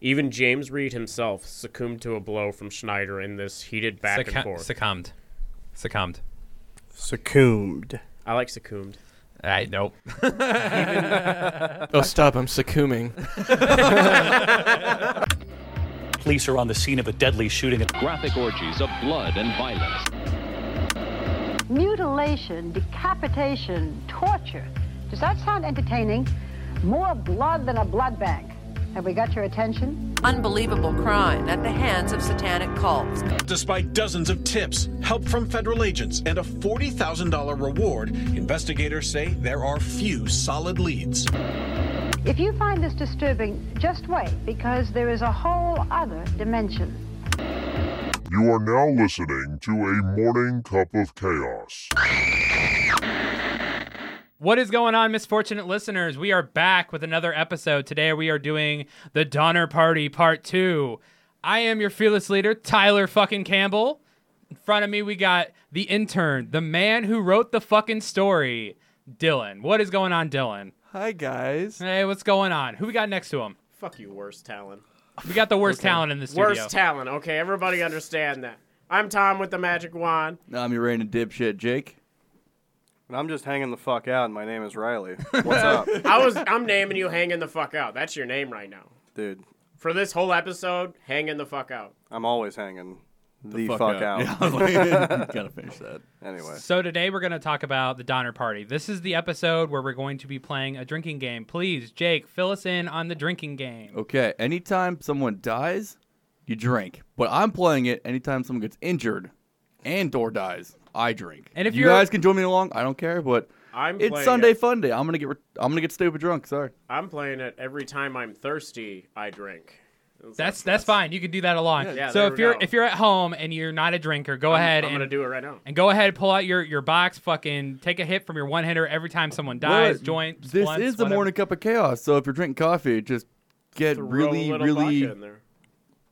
Even James Reed himself succumbed to a blow from Schneider in this heated back and forth. succumbed. Succumbed. Succumbed. I like succumbed. I nope. Oh, stop! I'm succumbing. Police are on the scene of a deadly shooting. graphic orgies of blood and violence. Mutilation, decapitation, torture. Does that sound entertaining? More blood than a blood bank. Have we got your attention? Unbelievable crime at the hands of satanic cults. Despite dozens of tips, help from federal agents, and a $40,000 reward, investigators say there are few solid leads. If you find this disturbing, just wait, because there is a whole other dimension. You are now listening to a morning cup of chaos. What is going on, misfortunate listeners? We are back with another episode. Today we are doing the Donner Party Part 2. I am your fearless leader, Tyler fucking Campbell. In front of me, we got the intern, the man who wrote the fucking story, Dylan. What is going on, Dylan? Hi guys. Hey, what's going on? Who we got next to him? Fuck you, worst talent. We got the worst talent in the studio. Worst talent. Okay, everybody understand that. I'm Tom with the magic wand. I'm your random dipshit, Jake. And I'm just hanging the fuck out, and my name is Riley. What's up, I was I'm naming you hanging the fuck out. That's your name right now. dude? For this whole episode, hanging the fuck out. I'm always hanging the, fuck fuck, out. out. Yeah, I was like, gotta finish that. Anyway, So today we're going to talk about the Donner Party. This is the episode where we're going to be playing a drinking game. Please, Jake, fill us in on the drinking game. Okay, anytime someone dies, you drink. But I'm playing it anytime someone gets injured and or dies, I drink. And if you you're- guys can join me along, I don't care. But I'm it's playing Sunday It. fun day. I'm gonna get re- I'm gonna get stupid drunk. Sorry. I'm playing it every time I'm thirsty. I drink. That's that's fine. You can do that along. Yeah, so there if we you're go. if you're at home and you're not a drinker, go I'm, ahead I'm and gonna do it right now. and go ahead pull out your your box. Fucking take a hit from your one hitter every time someone dies. What? Joint. This splunts, is the whatever. morning cup of chaos. So if you're drinking coffee, just get Throw really a little really vodka in there.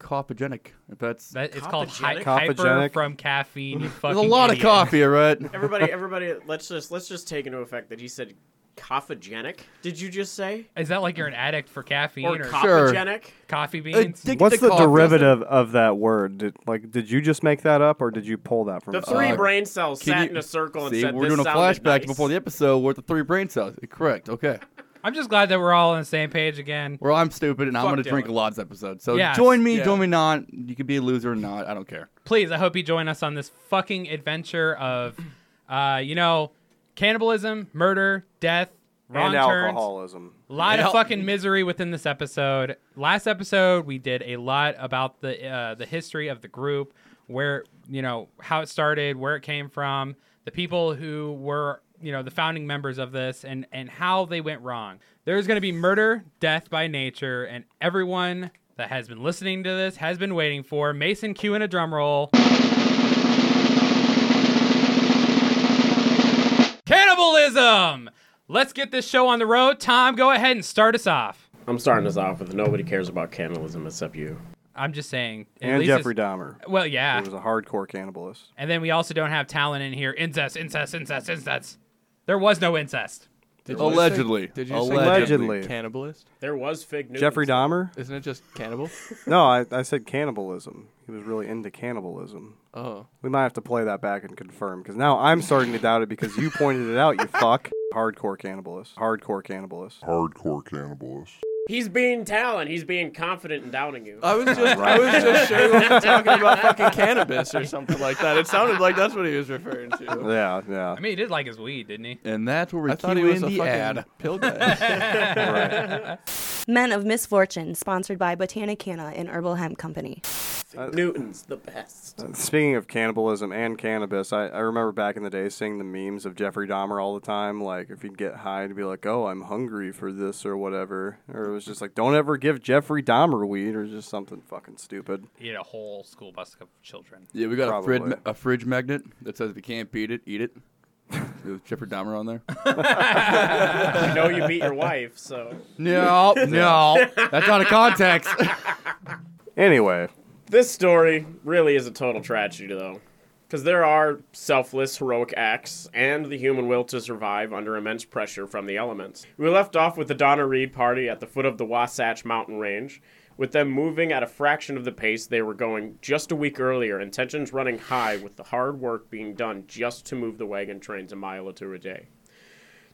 Cophagenic. If that's That, it's called hy- Cophagenic? hyper Cophagenic? from caffeine. You there's fucking a lot of coffee, all right. Everybody, everybody, let's just let's just take into effect that he said cophagenic. Did you just say Is that like you're an addict for caffeine or or, Sure. cophagenic? coffee beans? Dick- what's the coffee. derivative of that word? Did, like, did you just make that up, or did you pull that from? The three Uh, brain cells Can sat you- in a circle and See, said, we're "This doing a sounded flashback nice." before the episode with the three brain cells. Correct. Okay. I'm just glad that we're all on the same page again. Well, I'm stupid and I'm going to drink Dylan. a lot this episode. So Yes. join me, Yeah. join me not. You can be a loser or not. I don't care. Please, I hope you join us on this fucking adventure of, uh, you know, cannibalism, murder, death, wrong and turns. alcoholism. A lot Yeah. of fucking misery within this episode. Last episode, we did a lot about the uh, the history of the group, where you know how it started, where it came from, the people who were you know the founding members of this, and and how they went wrong. There's going to be murder, death by nature, and everyone that has been listening to this has been waiting for Mason cue in a drum roll. Cannibalism. Let's get this show on the road. Tom, go ahead and start us off. I'm starting us off with nobody cares about cannibalism except you. I'm just saying. And Jeffrey Dahmer. Well, yeah. He was a hardcore cannibalist. And then we also don't have Talon in here. Incest, incest, incest, incest. There was no incest. Did you Allegedly. Say, did you Allegedly. say cannibalist? There was fig news. Jeffrey Dahmer? Isn't it just cannibal? No, I, I said cannibalism. He was really into cannibalism. Oh. We might have to play that back and confirm because now I'm starting to doubt it because you pointed it out. You fuck. Hardcore cannibalist. Hardcore cannibalist. Hardcore cannibalist. He's being talent. He's being confident in doubting you. I was just I was just sure he was talking about fucking cannabis or something like that. It sounded like that's what he was referring to. Yeah, yeah. I mean, he did like his weed, didn't he? And that's where we I thought he was in a the fucking ad. pill guy. Men of Misfortune, sponsored by Botanicana and Herbal Hemp Company. Newton's the best. Uh, Speaking of cannibalism and cannabis, I, I remember back in the day seeing the memes of Jeffrey Dahmer all the time. Like, if he'd get high, to be like, oh, I'm hungry for this or whatever. Or it was just like, don't ever give Jeffrey Dahmer weed or just something fucking stupid. He had a whole school bus of children. Yeah, we got a fridge, a fridge magnet that says if you can't beat it, eat it. With Jeffrey Dahmer on there. I know you beat your wife, so. No, no, that's out of context. Anyway, This story really is a total tragedy, though. Because there are selfless, heroic acts and the human will to survive under immense pressure from the elements. We left off with the Donner Reed party at the foot of the Wasatch Mountain Range, With them moving at a fraction of the pace they were going just a week earlier, and tensions running high with the hard work being done just to move the wagon trains a mile or two a day.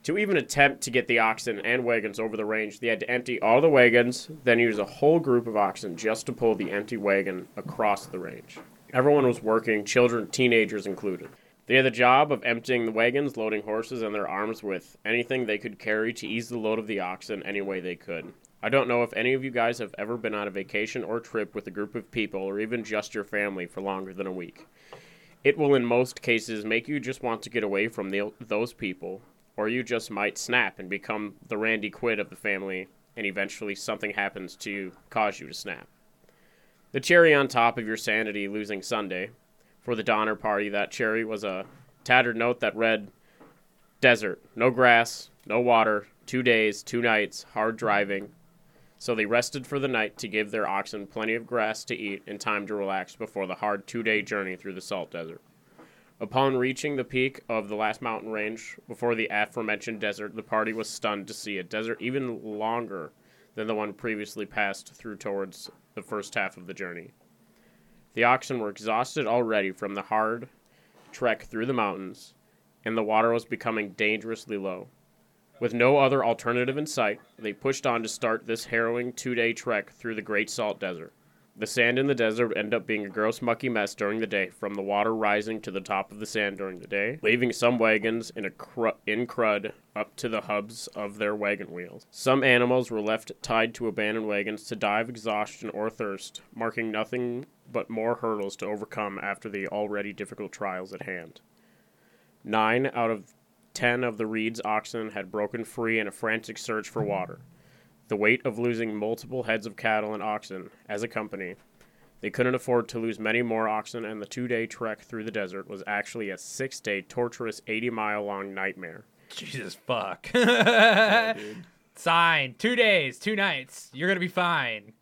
To even attempt to get the oxen and wagons over the range, they had to empty all the wagons, then use a whole group of oxen just to pull the empty wagon across the range. Everyone was working, children, teenagers included. They had the job of emptying the wagons, loading horses and their arms with anything they could carry to ease the load of the oxen any way they could. I don't know if any of you guys have ever been on a vacation or trip with a group of people or even just your family for longer than a week. It will, in most cases, make you just want to get away from the, those people, or you just might snap and become the Randy Quaid of the family, and eventually something happens to cause you to snap. The cherry on top of your sanity losing Sunday, for the Donner Party, that cherry was a tattered note that read Desert, no grass, no water, two days, two nights, hard driving. So they rested for the night to give their oxen plenty of grass to eat and time to relax before the hard two day journey through the salt desert. Upon reaching the peak of the last mountain range, before the aforementioned desert, the party was stunned to see a desert even longer than the one previously passed through towards the first half of the journey. The oxen were exhausted already from the hard trek through the mountains, and the water was becoming dangerously low. With no other alternative in sight, they pushed on to start this harrowing two day trek through the Great Salt Desert. The sand in the desert end up being a gross, mucky mess during the day, from the water rising to the top of the sand during the day, leaving some wagons in a cru- in crud up to the hubs of their wagon wheels. Some animals were left tied to abandoned wagons to die of exhaustion or thirst, marking nothing but more hurdles to overcome after the already difficult trials at hand. Nine out of ten of the Reed's oxen had broken free in a frantic search for water. The weight of losing multiple heads of cattle and oxen as a company, they couldn't afford to lose many more oxen, and the two day trek through the desert was actually a six day, torturous, 80 mile long nightmare. Jesus fuck. Sign. Two days, two nights. You're gonna be fine.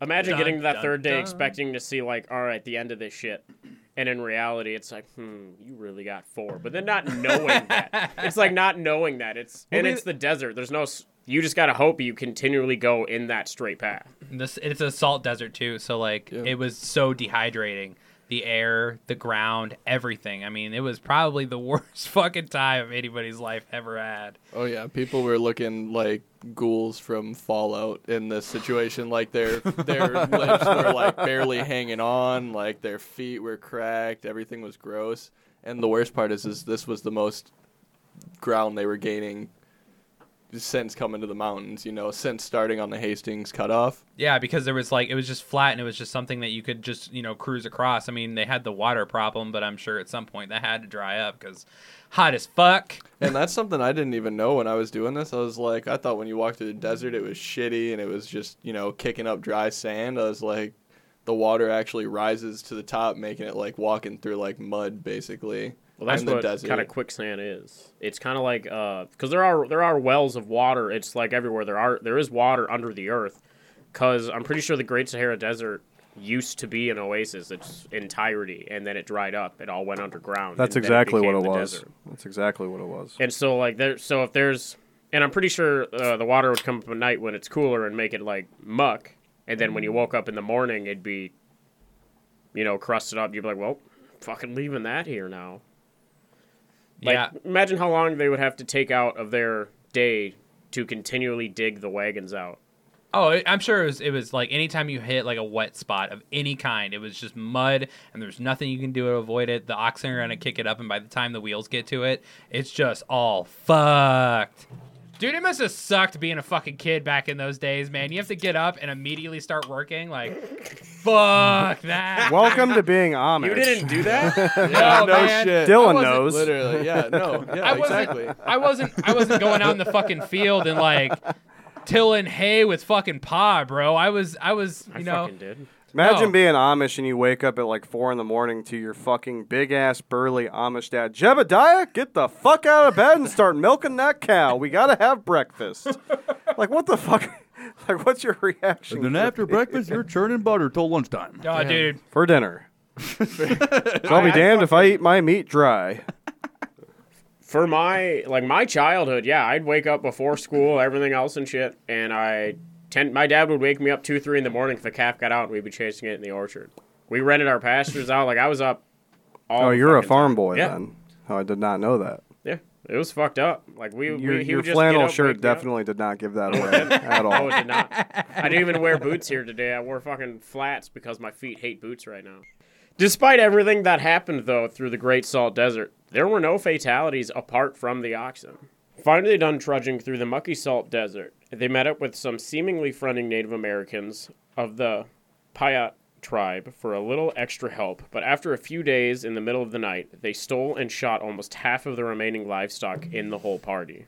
Imagine Dun, getting to that dun, third day dun. expecting to see, like, all right, the end of this shit. And in reality, it's like, hmm, you really got four. But then not knowing that. It's like not knowing that. It's Well, And it's the desert. There's no. S- You just got to hope you continually go in that straight path. This it's a salt desert too, so like it was so dehydrating. The air, the ground, everything. I mean, it was probably the worst fucking time anybody's life ever had. Oh yeah, people were looking like ghouls from Fallout in this situation. Like their their lips were like barely hanging on, like their feet were cracked. Everything was gross. And the worst part is, is this was the most ground they were gaining since coming to the mountains. You know, since starting on the Hastings cutoff. Yeah, because there was like it was just flat and it was just something that you could just you know cruise across. I mean, they had the water problem, but I'm sure at some point that had to dry up because hot as fuck. And that's something I didn't even know when I was doing this. I was like, I thought when you walked through the desert, it was shitty and it was just, you know, kicking up dry sand. I was like, the water actually rises to the top, making it like walking through like mud, basically. Well, that's what kind of quicksand is. It's kind of like because there are there are wells of water. It's like everywhere there are there is water under the earth. Because I'm pretty sure the Great Sahara Desert used to be an oasis its entirety, and then it dried up. It all went underground. That's and then exactly what it was. desert. That's exactly what it was. And so like there, so if there's, and I'm pretty sure uh, the water would come up at night when it's cooler and make it like muck, and then when you woke up in the morning, it'd be, you know, crusted up. You'd be like, well, fucking leaving that here now. Like, Yeah. Imagine how long they would have to take out of their day to continually dig the wagons out. Oh, I'm sure it was. It was like anytime you hit like a wet spot of any kind, it was just mud, and there's nothing you can do to avoid it. The oxen are gonna kick it up, and by the time the wheels get to it, it's just all fucked. Dude, it must have sucked being a fucking kid back in those days, man. You have to get up and immediately start working. Like, fuck that. Welcome to being Amish. You didn't do that? No, no man. shit. Dylan I knows. Literally, yeah, no, yeah, I wasn't, exactly. I wasn't. I wasn't going out in the fucking field and like tilling hay with fucking pa, bro. I was. I was. You I know. Fucking did. Imagine No. being Amish and you wake up at like four in the morning to your fucking big ass burly Amish dad. Jebediah, get the fuck out of bed and start milking that cow. We gotta have breakfast. like what the fuck? Like what's your reaction? And then after breakfast, you're churning butter till lunchtime. Oh, dude. for dinner. so I'll be damned if I eat my meat dry. for my like my childhood, yeah, I'd wake up before school, everything else and shit, and I ten. My dad would wake me up two, three in the morning if a calf got out, and we'd be chasing it in the orchard. We rented our pastures out. Like I was up. All oh, the you're a fucking farm time. boy Yeah. then. Oh, I did not know that. Yeah, it was fucked up. Like we, Your, we he your would just flannel shirt me up. definitely did not give that away at all. No, it did not. I didn't even wear boots here today. I wore fucking flats because my feet hate boots right now. Despite everything that happened, though, through the Great Salt Desert, there were no fatalities apart from the oxen. Finally done trudging through the mucky salt desert, they met up with some seemingly friendly Native Americans of the Paiute tribe for a little extra help, but after a few days in the middle of the night, they stole and shot almost half of the remaining livestock in the whole party.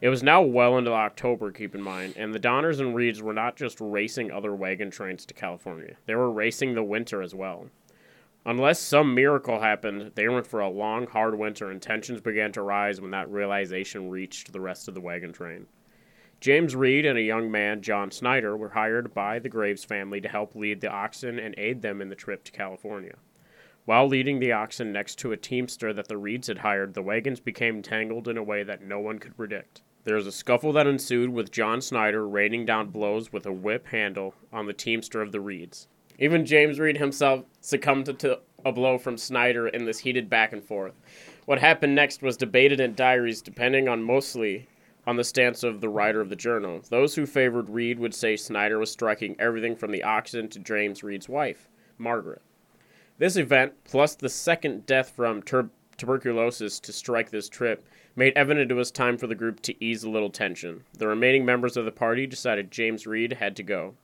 It was now well into October, keep in mind, and the Donners and Reeds were not just racing other wagon trains to California, they were racing the winter as well. Unless some miracle happened, they in for a long, hard winter, and tensions began to rise when that realization reached the rest of the wagon train. James Reed and a young man, John Snyder, were hired by the Graves family to help lead the oxen and aid them in the trip to California. While leading the oxen next to a teamster that the Reeds had hired, the wagons became tangled in a way that no one could predict. There was a scuffle that ensued with John Snyder raining down blows with a whip handle on the teamster of the Reeds. Even James Reed himself succumbed to- a blow from Snyder in this heated back and forth. What happened next was debated in diaries depending on mostly on the stance of the writer of the journal. Those who favored Reed would say Snyder was striking everything from the oxen to James Reed's wife, Margaret. This event, plus the second death from tuberculosis to strike this trip, made evident it was time for the group to ease a little tension. The remaining members of the party decided James Reed had to go.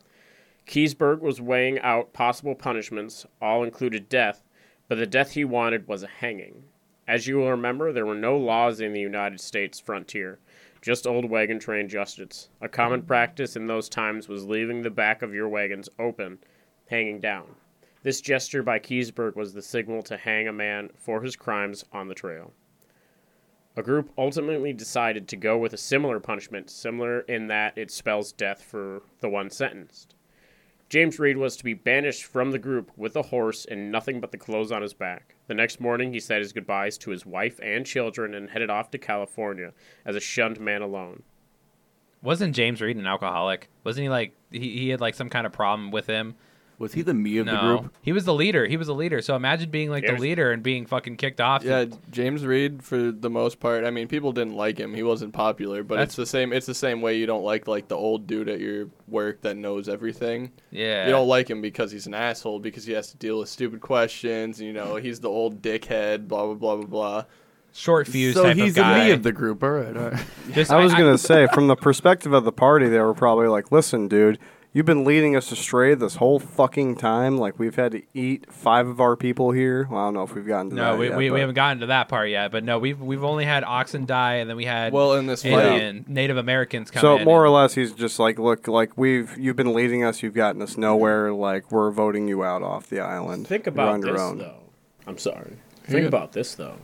Keseberg was weighing out possible punishments, all included death, but the death he wanted was a hanging. As you will remember, there were no laws in the United States frontier, just old wagon train justice. A common practice in those times was leaving the back of your wagons open, hanging down. This gesture by Keseberg was the signal to hang a man for his crimes on the trail. A group ultimately decided to go with a similar punishment, similar in that it spells death for the one sentenced. James Reed was to be banished from the group with a horse and nothing but the clothes on his back. The next morning, he said his goodbyes to his wife and children and headed off to California as a shunned man alone. Wasn't James Reed an alcoholic? Wasn't he like he, he had like some kind of problem with him? Was he the me of no. the group? He was the leader. He was the leader. So imagine being like Yeah, the he leader and being fucking kicked off. Yeah, James Reed for the most part. I mean, people didn't like him. He wasn't popular, but That's- it's the same. It's the same way you don't like like the old dude at your work that knows everything. Yeah. you don't like him because he's an asshole because he has to deal with stupid questions. You know, he's the old dickhead. Blah blah blah blah blah. Short fuse So type he's of guy. the me of the group. All right. All right. Just- I was I- gonna say, from the perspective of the party, they were probably like, "Listen, dude, you've been leading us astray this whole fucking time. Like we've had to eat five of our people here. Well, I don't know if we've gotten to No, that we, yet, we, but- we haven't gotten to that part yet. But no, we've we've only had oxen die, and then we had Well, in this fight- Indian, Native Americans come So in. more or less, he's just like, look, like we've you've been leading us, you've gotten us nowhere. Like we're voting you out off the island. Think about on your this, own. though. I'm sorry. Think good. about this, though.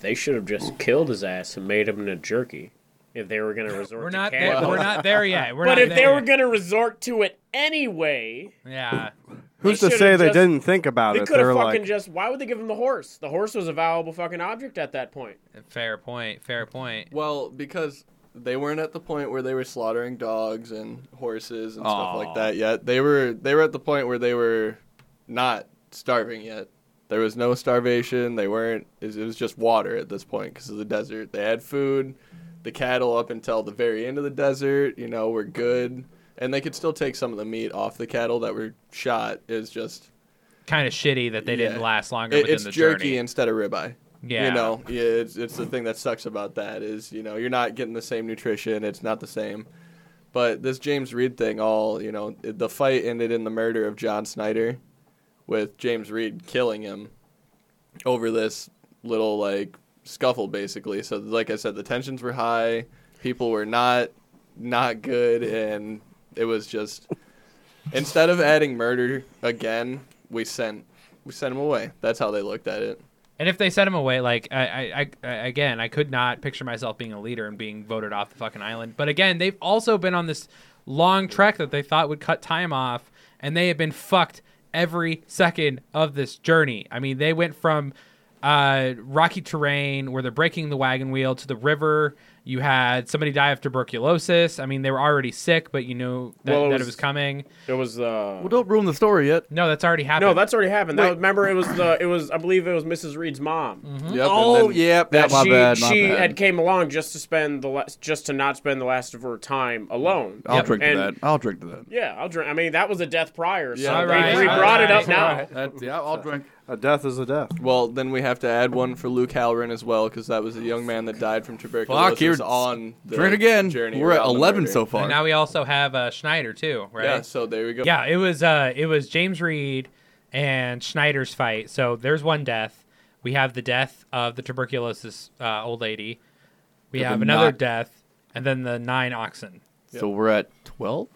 They should have just killed his ass and made him into jerky if they were going to resort We're to not there- we're not there yet. We're but not if they there were going to resort to it anyway, yeah. Who's to say they just- didn't think about They it? They could have fucking like, just. Why would they give him the horse? The horse was a valuable fucking object at that point. Fair point. Fair point. Well, because they weren't at the point where they were slaughtering dogs and horses and stuff like that yet. They were they were at the point where they were not starving yet. There was no starvation. They weren't. It was just water at this point because of the desert. They had food. The cattle up until the very end of the desert, you know, were good, and they could still take some of the meat off the cattle that were shot. Is just Kind of shitty that they didn't last longer It- within it's the jerky journey. instead of ribeye. Yeah. You know, yeah, it's it's the thing that sucks about that is, you know, you're not getting the same nutrition, it's not the same. But this James Reed thing all, you know, the fight ended in the murder of John Snyder with James Reed killing him over this little like scuffle basically. So like I said, the tensions were high, people were not not good and it was just instead of adding murder again, we sent we sent him away. That's how they looked at it. And if they sent him away, like I, I, I, again, I could not picture myself being a leader and being voted off the fucking island. But again, they've also been on this long trek that they thought would cut time off, and they have been fucked every second of this journey. I mean, they went from uh, rocky terrain where they're breaking the wagon wheel to the river You had somebody die of tuberculosis. I mean, they were already sick, but you knew that, Well, it that was- it was coming. It was. Uh, Well, don't ruin the story yet. No, that's already happened. no, that's already happened. That remember, it was the. It was. I believe it was Mrs. Reed's mom. Yep. Oh, and then, yep. That my she bad. My she bad. had came along just to spend the last, just to not spend the last of her time alone. I'll drink to that. I'll drink to that. Yeah, I'll drink. I mean, that was a death prior. So Yeah, we- right, we all brought it up now. all right. That's, yeah, I'll drink. A death is a death. Well, then we have to add one for Luke Halloran as well, because that was a young man that died from tuberculosis you're- on the Drink again. journey. We're at 11 so far. And now we also have uh, Schneider too, right? Yeah, so there we go. Yeah, it was uh it was James Reed and Schneider's fight. So there's one death. We have the death of the tuberculosis uh, old lady. We have another not- death, and then the nine oxen. So we're at 12?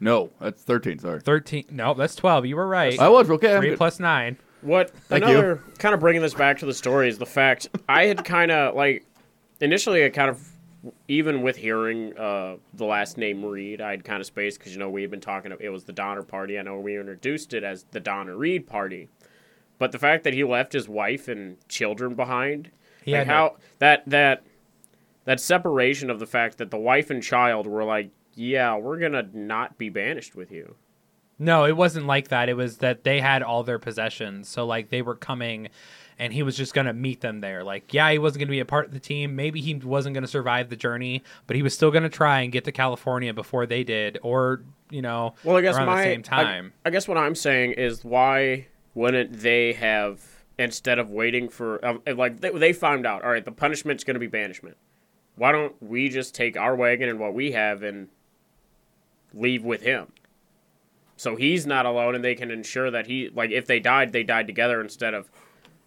No, that's 13. Sorry. Thirteen. No, that's twelve. You were right. I was okay. I'm Three good. plus nine. What Thank another kind of bringing this back to the story is the fact I had kind of like initially I kind of even with hearing uh, the last name Reed, I'd kind of spaced because you know we had been talking. It was the Donner Party. I know we introduced it as the Donner Reed Party, but the fact that he left his wife and children behind, He like how that that that separation of the fact that the wife and child were like, yeah, we're gonna not be banished with you. No, it wasn't like that. It was that they had all their possessions. So like they were coming and he was just going to meet them there. Like yeah, he wasn't going to be a part of the team. Maybe he wasn't going to survive the journey, but he was still going to try and get to California before they did or, you know, Well, I guess around my the same I- time. I, guess what I'm saying is why wouldn't they have instead of waiting for um, like they, they found out all right the punishment's going to be banishment. Why don't we just take our wagon and what we have and leave with him? So he's not alone, and they can ensure that he like if they died, they died together instead of,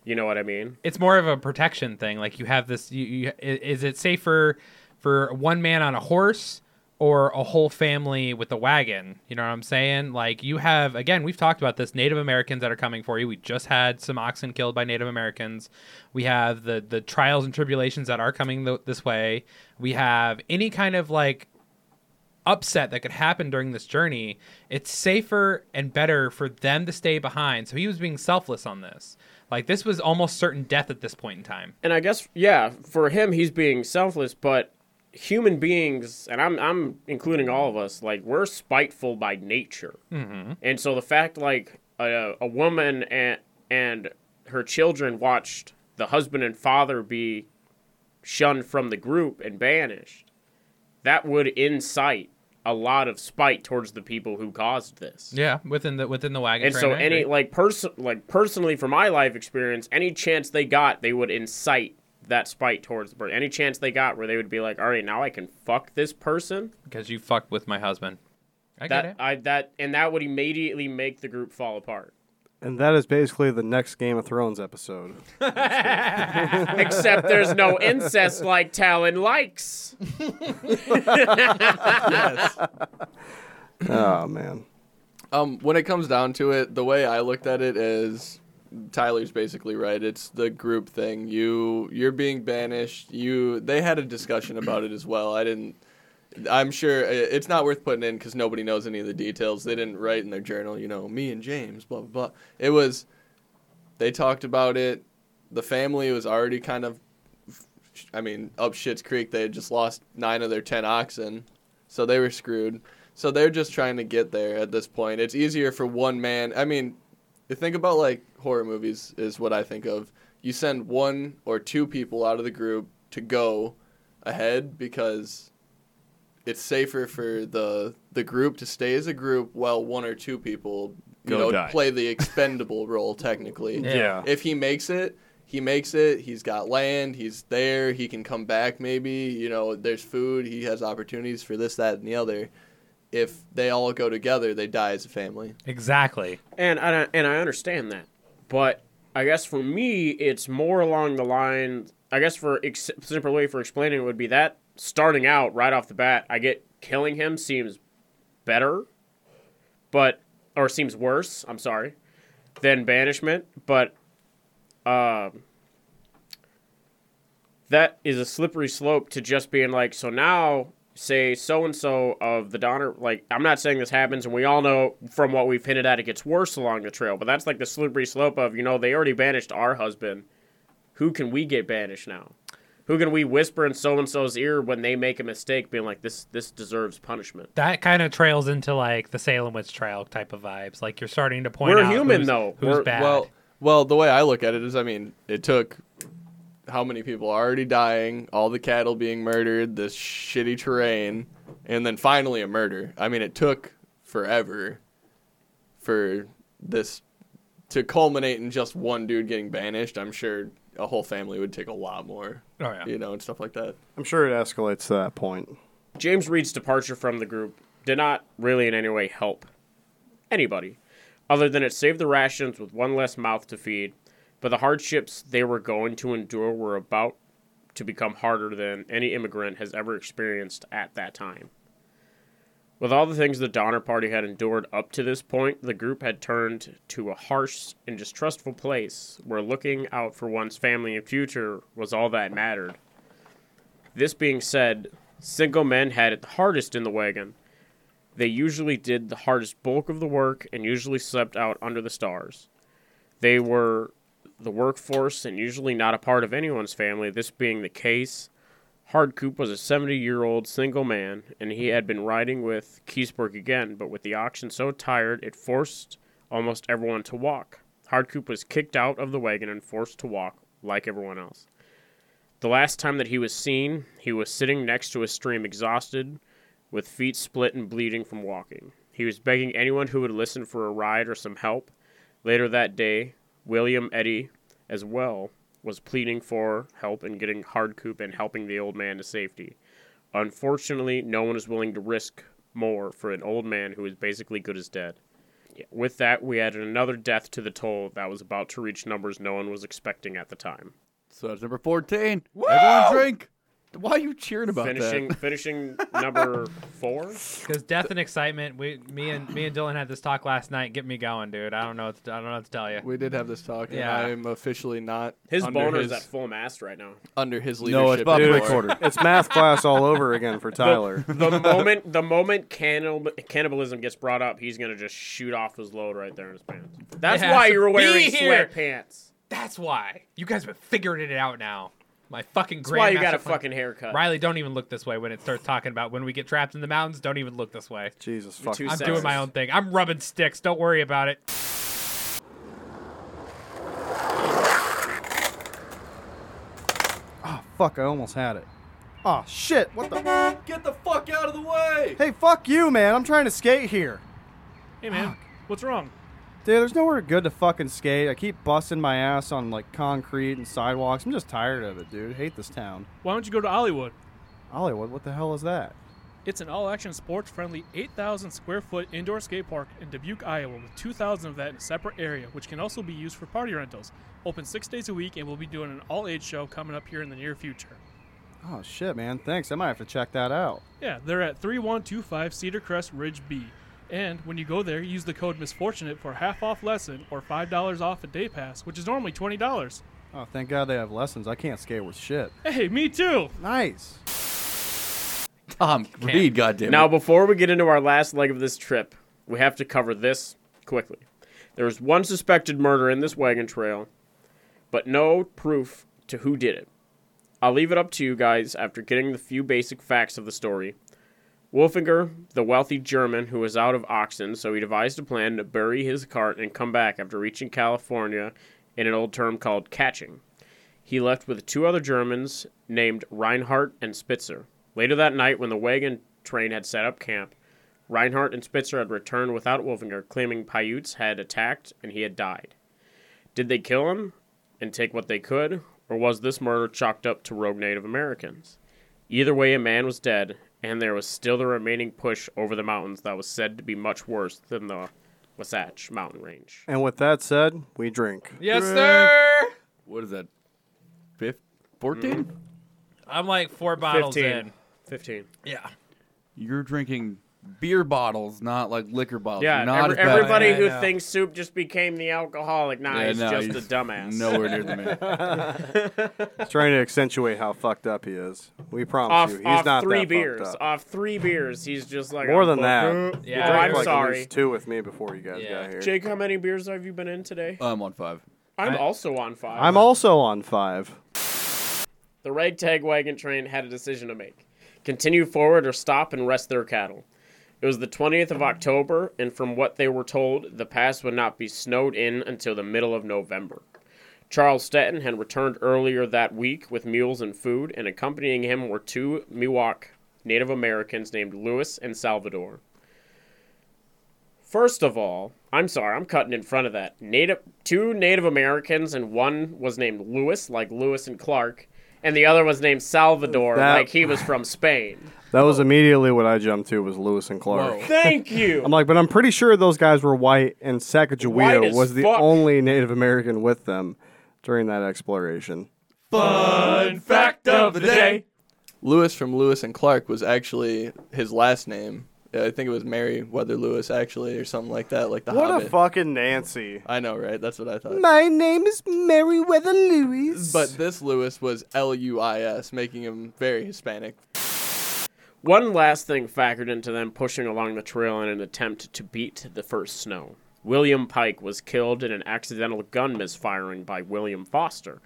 you know what I mean? it's more of a protection thing. Like you have this. You, you, is it safer for one man on a horse or a whole family with a wagon? You know what I'm saying? Like you have again, we've talked about this. Native Americans that are coming for you. We just had some oxen killed by Native Americans. We have the the trials and tribulations that are coming th- this way. We have any kind of like upset that could happen during this journey, it's safer and better for them to stay behind. So he was being selfless on this. Like this was almost certain death at this point in time. And I guess yeah, for him he's being selfless, but human beings, and I'm I'm including all of us, like we're spiteful by nature. Mhm. And so the fact like a, a woman and and her children watched the husband and father be shunned from the group and banished, that would incite a lot of spite towards the people who caused this. Yeah, within the within the wagon. And so any like person like personally from my life experience, any chance they got, they would incite that spite towards the person. Any chance they got where they would be like, "All right, now I can fuck this person." because you fucked with my husband. I that get it. I that and that would immediately make the group fall apart. And that is basically the next Game of Thrones episode. Except there's no incest like Talon likes. yes. oh man. Um, when it comes down to it, the way I looked at it is Tyler's basically right. It's the group thing. You you're being banished. You they had a discussion about it as well. I didn't. I'm sure it's not worth putting in because nobody knows any of the details. They didn't write in their journal. You know, me and James, blah blah blah. It was. They talked about it. The family was already kind of. I mean, up Shit's Creek, they had just lost nine of their ten oxen, so they were screwed. So they're just trying to get there at this point. It's easier for one man. I mean, you think about like horror movies is what I think of. You send one or two people out of the group to go ahead because it's safer for the the group to stay as a group while one or two people you Go know die. play the expendable role technically. Yeah. Yeah. If he makes it, he makes it. He's got land. He's there. He can come back. Maybe you know. There's food. He has opportunities for this, that, and the other. If they all go together, they die as a family. Exactly. And I and I understand that, but I guess for me, it's more along the line. I guess for ex- simple way for explaining it would be that starting out right off the bat, I get killing him seems better, but or seems worse. I'm sorry, than banishment, but um, that is a slippery slope to just being like so now say so and so of the Donner like I'm not saying this happens and we all know from what we've hinted at it gets worse along the trail but that's like the slippery slope of you know they already banished our husband who can we get banished now Who can we whisper in so and so's ear when they make a mistake, being like, "This this deserves punishment." That kind of trails into like the Salem witch trial type of vibes. Like you're starting to point We're out human, who's, though. Who's We're- bad? Well, well, the way I look at it is, I mean, it took how many people already dying, all the cattle being murdered, this shitty terrain, and then finally a murder. I mean, it took forever for this to culminate in just one dude getting banished. I'm sure a whole family would take a lot more. Oh, yeah. you know, and stuff like that. I'm sure it escalates to that point. James Reed's departure from the group did not really in any way help anybody, other than it saved the rations with one less mouth to feed. But the hardships they were going to endure were about to become harder than any immigrant has ever experienced at that time. With all the things the Donner Party had endured up to this point, the group had turned to a harsh and distrustful place where looking out for one's family and future was all that mattered. This being said, single men had it the hardest in the wagon. They usually did the hardest bulk of the work and usually slept out under the stars. They were the workforce and usually not a part of anyone's family, this being the case. Hardcoop was a 70 year old single man, and he had been riding with Keseberg again, but with the oxen so tired it forced almost everyone to walk. Hardcoop was kicked out of the wagon and forced to walk like everyone else. The last time that he was seen, he was sitting next to a stream, exhausted, with feet split and bleeding from walking. He was begging anyone who would listen for a ride or some help. Later that day, William Eddy, as well, was pleading for help in getting Hardcoop and helping the old man to safety. Unfortunately, no one is willing to risk more for an old man who is basically good as dead. With that, we added another death to the toll that was about to reach numbers no one was expecting at the time. So that's number 14. Everyone drink. Why are you cheering about finishing that? finishing number four. Because death and excitement, we, me and me and Dylan had this talk last night. Get me going, dude. I don't know. What to, I don't know what to tell you. We did have this talk, and Yeah. I'm officially not His under boner his, is at full mast right now. under his leadership. No, it's leadership. about Dude, three anymore. It's math class all over again for Tyler. The moment the moment cannib- cannibalism gets brought up, he's gonna just shoot off his load right there in his pants. That's why you're wearing here. sweatpants. That's why you guys have figured it out now. My fucking That's why you got a plan- fucking haircut. Riley, don't even look this way when it starts talking about when we get trapped in the mountains. Don't even look this way. Jesus You're fucking too I'm sexist. doing my own thing. I'm rubbing sticks. Don't worry about it. Oh, fuck, I almost had it. Oh, shit, what the? Get the fuck out of the way! Hey, fuck you, man. I'm trying to skate here. Hey man, what's wrong? Dude, there's nowhere good to fucking skate. I keep busting my ass on, like, concrete and sidewalks. I'm just tired of it, dude. hate this town. Why don't you go to Hollywood? Hollywood, what the hell is that? It's an all-action, sports-friendly, 8,000 square foot indoor skate park in Dubuque, Iowa, with 2,000 of that in a separate area, which can also be used for party rentals. Open six days a week, and we'll be doing an all-age show coming up here in the near future. Oh, shit, man. Thanks. I might have to check that out. Yeah, they're at 3125 Cedar Crest Ridge B. And when you go there, use the code Misfortunate for half off lesson or $5 off a day pass, which is normally $20. Oh, thank God they have lessons. I can't skate with shit. Hey, me too! Nice. Tom, read, goddammit. Now, before we get into our last leg of this trip, we have to cover this quickly. There was one suspected murder in this wagon trail, but no proof to who did it. I'll leave it up to you guys after getting the few basic facts of the story. Wolfinger, the wealthy German who was out of oxen, so he devised a plan to bury his cart and come back after reaching California in an old term called caching. He left with two other Germans named Reinhardt and Spitzer. Later that night, when the wagon train had set up camp, Reinhardt and Spitzer had returned without Wolfinger, claiming Paiutes had attacked and he had died. Did they kill him and take what they could, or was this murder chalked up to rogue Native Americans? Either way, a man was dead, and there was still the remaining push over the mountains that was said to be much worse than the Wasatch mountain range. And with that said, we drink. Yes, Drink. sir. What is that? Fifth? 14? Mm. I'm like four bottles 15. in. 15. Yeah. You're drinking beer bottles, not like liquor bottles. Yeah, not every- everybody Yeah, who know. thinks soup just became the alcoholic, nah, Yeah, he's no, just he's a dumbass. Nowhere near the man. He's trying to accentuate how fucked up he is. We promise off, you, he's off not three that beers. up. Off three beers, he's just like More than that. up. Yeah, He drank I'm like at sorry. least two with me before you guys Yeah. got here. Jake, how many beers have you been in today? I'm on five. I'm I- also on five. I'm also on five. The ragtag wagon train had a decision to make continue forward or stop and rest their cattle. It was the 20th of October, and from what they were told, the pass would not be snowed in until the middle of November. Charles Stanton had returned earlier that week with mules and food, and accompanying him were two Miwok Native Americans named Lewis and Salvador. First of all, I'm sorry, I'm cutting in front of that. Native two Native Americans and one was named Lewis, like Lewis and Clark, and the other was named Salvador, That- like he was from Spain. That was immediately what I jumped to was Lewis and Clark. Thank you. I'm like, but I'm pretty sure those guys were white, and White Sacagawea as was the fuck. only Native American with them during that exploration. Fun fact of the day. Lewis from Lewis and Clark was actually his last name. I think it was Meriwether Lewis, actually, or something like that, like the what Hobbit. a fucking Nancy. I know, right? That's what I thought. My name is Meriwether Lewis. But this Lewis was L U I S, making him very Hispanic. One last thing factored into them pushing along the trail in an attempt to beat the first snow. William Pike was killed in an accidental gun misfiring by William Foster.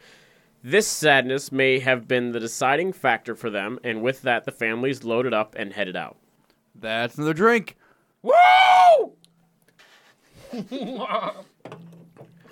This sadness may have been the deciding factor for them, and with that, the families loaded up and headed out. That's another drink. Woo!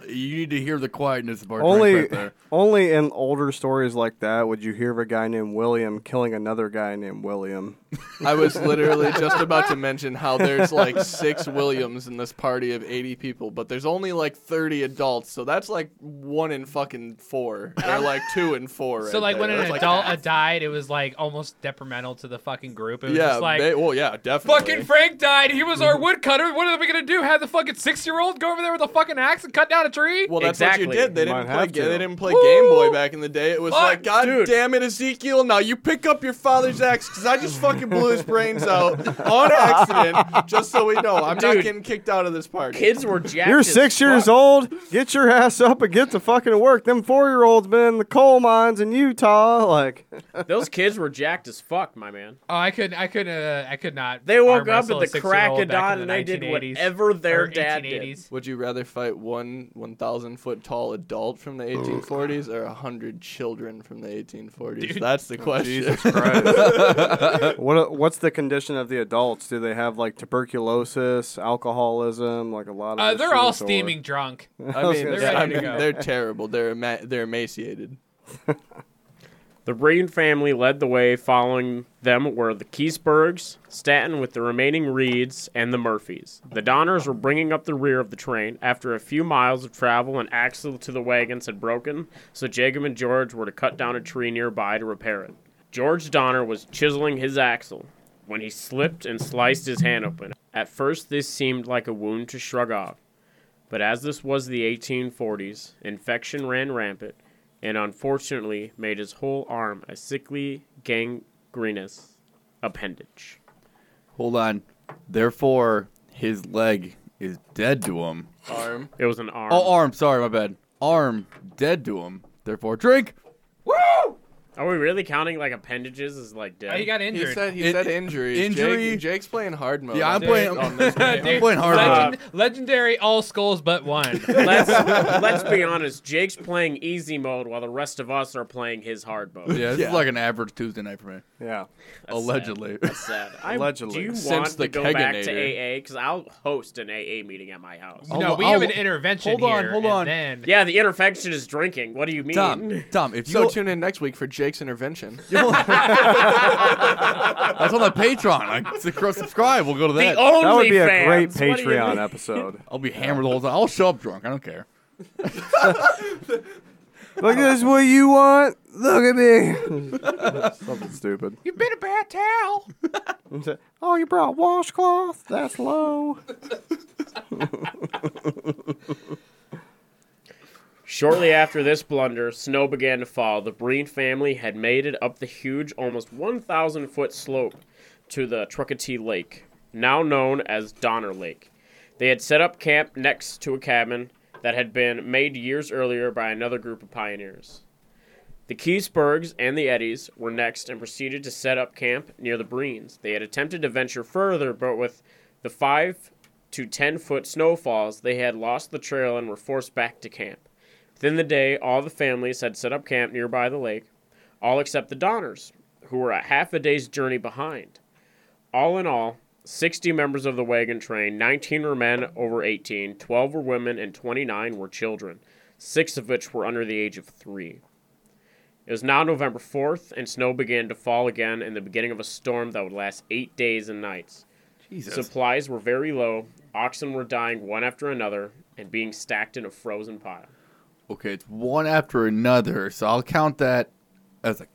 You need to hear the quietness of our only, drink right there. only in older stories like that would you hear of a guy named William killing another guy named William. I was literally just about to mention how there's like six Williams in this party of 80 people, but there's only like 30 adults, so that's like one in fucking four. Or like two in four. so right like when there. an That's like adult half. uh, died, it was like almost detrimental to the fucking group. It was yeah, just like they- well, yeah, definitely. fucking Frank died. He was our woodcutter. What are we gonna do? Have the fucking six year old go over there with a fucking axe and cut down a tree? Well, that's what you did. They You didn't play. Ga- they didn't play Woo! Game Boy back in the day. It was Fuck, like, God dude. damn it, Ezekiel! Now you pick up your father's axe because I just fucking blew his brains out on accident. Just so we know, I'm not getting kicked out of this party. Kids were jacked. You're as six years fuck. old. Get your ass up and get to fucking work. Them four year olds been in the coal mines in Utah. Like, Those kids were jacked as fuck, my man. Oh, I could, I could, uh, I could not. They woke up wrestle at the crack of dawn in and the they did 1980s, whatever their or dad did. Would you rather fight one 1,000 foot tall adult from the 1840s or a hundred children from the 1840s? Dude. That's the question. Jesus Christ. what what's the condition of the adults? Do they have like tuberculosis, alcoholism, like a lot of? Uh, they're all shit, or- steaming drunk. I mean, gonna They're I mean they're terrible. They're ema- they're emaciated. The Breen family led the way. Following them were the Kesebergs, Stanton with the remaining Reeds, and the Murphys. The Donners were bringing up the rear of the train. After a few miles of travel, an axle to the wagons had broken, so Jacob and George were to cut down a tree nearby to repair it. George Donner was chiseling his axle when he slipped and sliced his hand open. At first, this seemed like a wound to shrug off, but as this was the 1840s, infection ran rampant and unfortunately made his whole arm a sickly gangrenous appendage. Hold on. Therefore, his leg is dead to him. Arm. It was an arm. Oh, arm. Sorry, my bad. Arm dead to him. Therefore, drink. Are we really counting like appendages as like dead? Oh, he got He injured. said he It- said injuries. injury- Jake, Jake's playing hard mode. Yeah, I'm on playing- this- on this game. Dude, playing hard legend- legendary all skulls but one. let's let's be honest. Jake's playing easy mode while the rest of us are playing his hard mode. Yeah, this Yeah. is like an average Tuesday night for me. Yeah. That's Allegedly. sad. That's sad. I, Allegedly. Do you Since want the to go back to Keganator. AA? Because I'll host an AA meeting at my house. I'll- no, we I'll- have an intervention hold on, here, hold and on. Then Yeah, the intervention is drinking. What do you mean? Tom, Tom, if you So go- tune in next week for Jake's intervention. that's on the Patreon. Like, subscribe. We'll go to The that. only That would be a fans. great What do you Patreon mean? episode. I'll be hammered the whole time. I'll show up drunk. I don't care. Look, at this is what you want. Look at me. Something stupid. you've been a bad towel. Oh, you brought washcloth? That's low. Shortly after this blunder, snow began to fall. The Breen family had made it up the huge, almost 1,000 foot slope to the Truckatee Lake, now known as Donner Lake. They had set up camp next to a cabin that had been made years earlier by another group of pioneers. The Kesebergs and the Eddies were next and proceeded to set up camp near the Breens. They had attempted to venture further, but with the 5 to 10 foot snowfalls, they had lost the trail and were forced back to camp. Within the day, all the families had set up camp nearby the lake. all except the Donners, who were a half a day's journey behind. All in all, 60 members of the wagon train, 19 were men over 18, 12 were women, and 29 were children, six of which were under the age of three. It was now November 4th, and snow began to fall again in the beginning of a storm that would last eight days and nights. Jesus. Supplies were very low, oxen were dying one after another, and being stacked in a frozen pile. Okay, it's one after another, so I'll count that as a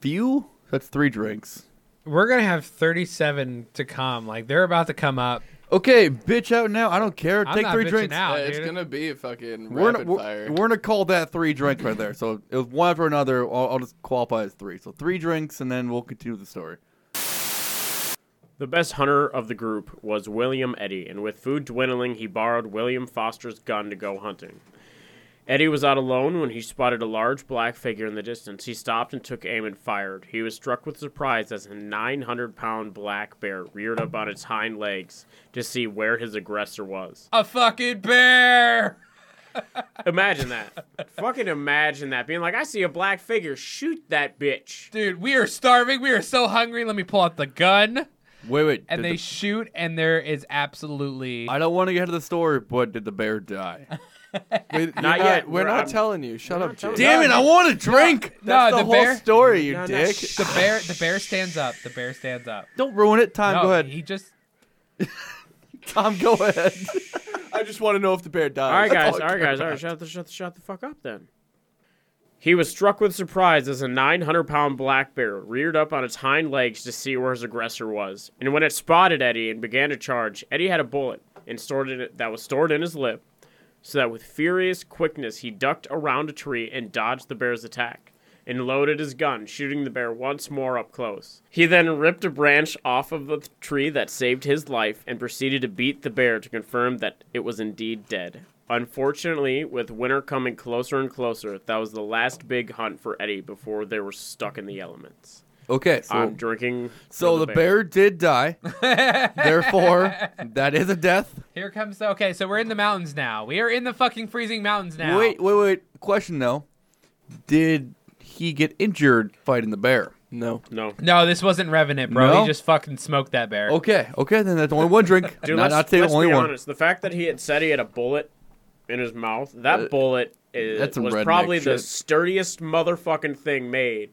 few. That's three drinks. We're gonna have 37 to come. Like they're about to come up. Okay, bitch out now. I don't care. I'm Take not three bitching drinks. out, Yeah, it's dude. gonna be a fucking We're, rapid gonna, fire. we're, we're gonna call that three drinks right there. So it was one after another. I'll, I'll just qualify as three. So three drinks, and then we'll continue the story. The best hunter of the group was William Eddy, and with food dwindling, he borrowed William Foster's gun to go hunting. Eddy was out alone when he spotted a large black figure in the distance. He stopped and took aim and fired. He was struck with surprise as a 900 pound black bear reared up on its hind legs to see where his aggressor was. A fucking bear. Imagine that. Fucking imagine that. Being like, I see a black figure, shoot that bitch. Dude, we are starving. We are so hungry. Let me pull out the gun. Wait, wait. And they the- shoot, and there is absolutely. I don't want to get into the story, but did the bear die? We- Not you're yet. We're We're- not I'm- telling you. Shut up, Jake. Damn it! I want a drink. No, That's the, the whole bear- story, you No, no, dick. The bear. The bear stands up. The bear stands up. Don't ruin it. Time. No, go ahead. He just. Tom, go ahead. I just want to know if the bear dies. All right, guys. I All right, care guys. All right, about. shut the shut the shut the fuck up then. He was struck with surprise as a 900 pound black bear reared up on its hind legs to see where his aggressor was. And when it spotted Eddy and began to charge, Eddy had a bullet and stored in it that was stored in his lip, so that with furious quickness he ducked around a tree and dodged the bear's attack, and loaded his gun, shooting the bear once more up close. He then ripped a branch off of the tree that saved his life and proceeded to beat the bear to confirm that it was indeed dead. Unfortunately, with winter coming closer and closer, that was the last big hunt for Eddy before they were stuck in the elements. Okay, so I'm drinking. so for the bear did die. Therefore, that is a death. Here comes the. Okay, so we're in the mountains now. We are in the fucking freezing mountains now. Wait, wait, wait. Question though: Did he get injured fighting the bear? No. No. No, this wasn't Revenant, bro. No? He just fucking smoked that bear. Okay, okay, then that's only one drink. Dude, not let's, not let's only be one. honest. The fact that he had said he had a bullet in his mouth, that Uh, bullet is, that's was redneck probably the sturdiest motherfucking thing made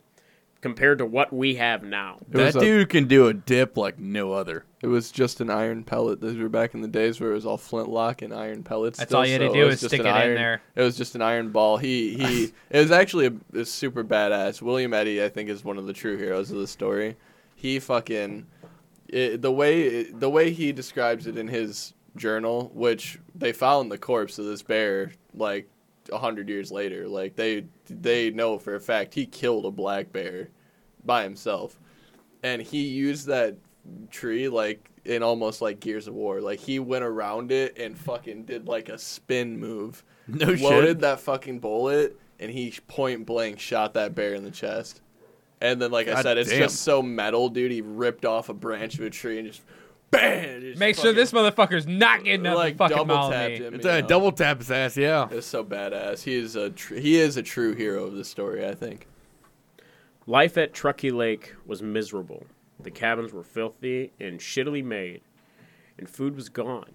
compared to what we have now. It That a- dude can do a dip like no other. It was just an iron pellet. Those were back in the days where it was all flintlock and iron pellets. That's still, all you had to do was is stick an it in there. It was just an iron ball. He he. it was actually a, a super badass. William Eddy, I think, is one of the true heroes of the story. He fucking it, the way the way he describes it in his journal, which they found the corpse of this bear like a hundred years later. Like they they know for a fact he killed a black bear by himself, and he used that tree like in almost like Gears of War. Like he went around it and fucking did like a spin move. No shit. Loaded that fucking bullet and he point blank shot that bear in the chest. And then, like I said, it's damn. just so metal, dude. He ripped off a branch of a tree and just bam. Make sure this motherfucker's not getting another like fucking double mile tapped him. It's a know? double tap his ass. Yeah. It's so badass. He is a tr- he is a true hero of the story. I think. Life at Truckee Lake was miserable. The cabins were filthy and shittily made, and food was gone.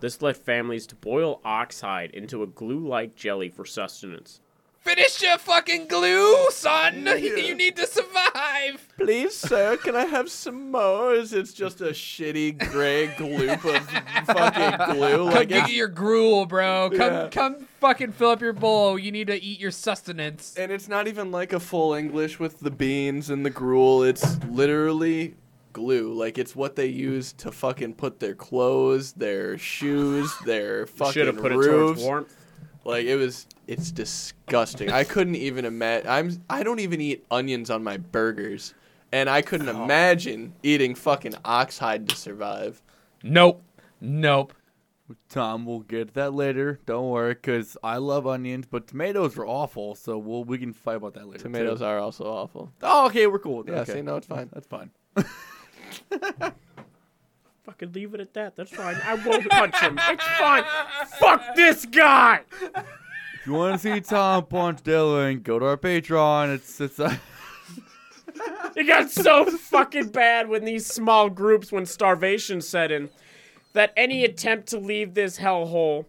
This led families to boil oxhide into a glue like jelly for sustenance. Finish your fucking glue, son. you need to survive. Please, sir, can I have some more? Is it's just a shitty gray gloop of fucking glue? Come Like get your gruel, bro. Come, Yeah. come, fucking fill up your bowl. You need to eat your sustenance. and it's not even like a full English with the beans and the gruel. It's literally glue. Like it's what they use to fucking put their clothes, their shoes, their fucking Should have put it roofs. towards warmth. Like it was, it's disgusting. I couldn't even imagine. I'm, I don't even eat onions on my burgers, and I couldn't Oh. imagine eating fucking oxhide to survive. Nope. Nope. Tom, we'll get that later. Don't worry, because I love onions, but tomatoes are awful. So we'll we can fight about that later. Tomatoes too. are also awful. Oh, okay, we're cool. with that. Yeah, okay. see, no, it's fine. That's fine. Fucking leave it at that. That's fine. I won't punch him. It's fine. Fuck this guy. If you want to see Tom punch Dylan, go to our Patreon. It's it's uh, it got so fucking bad when these small groups, when starvation set in, that any attempt to leave this hellhole,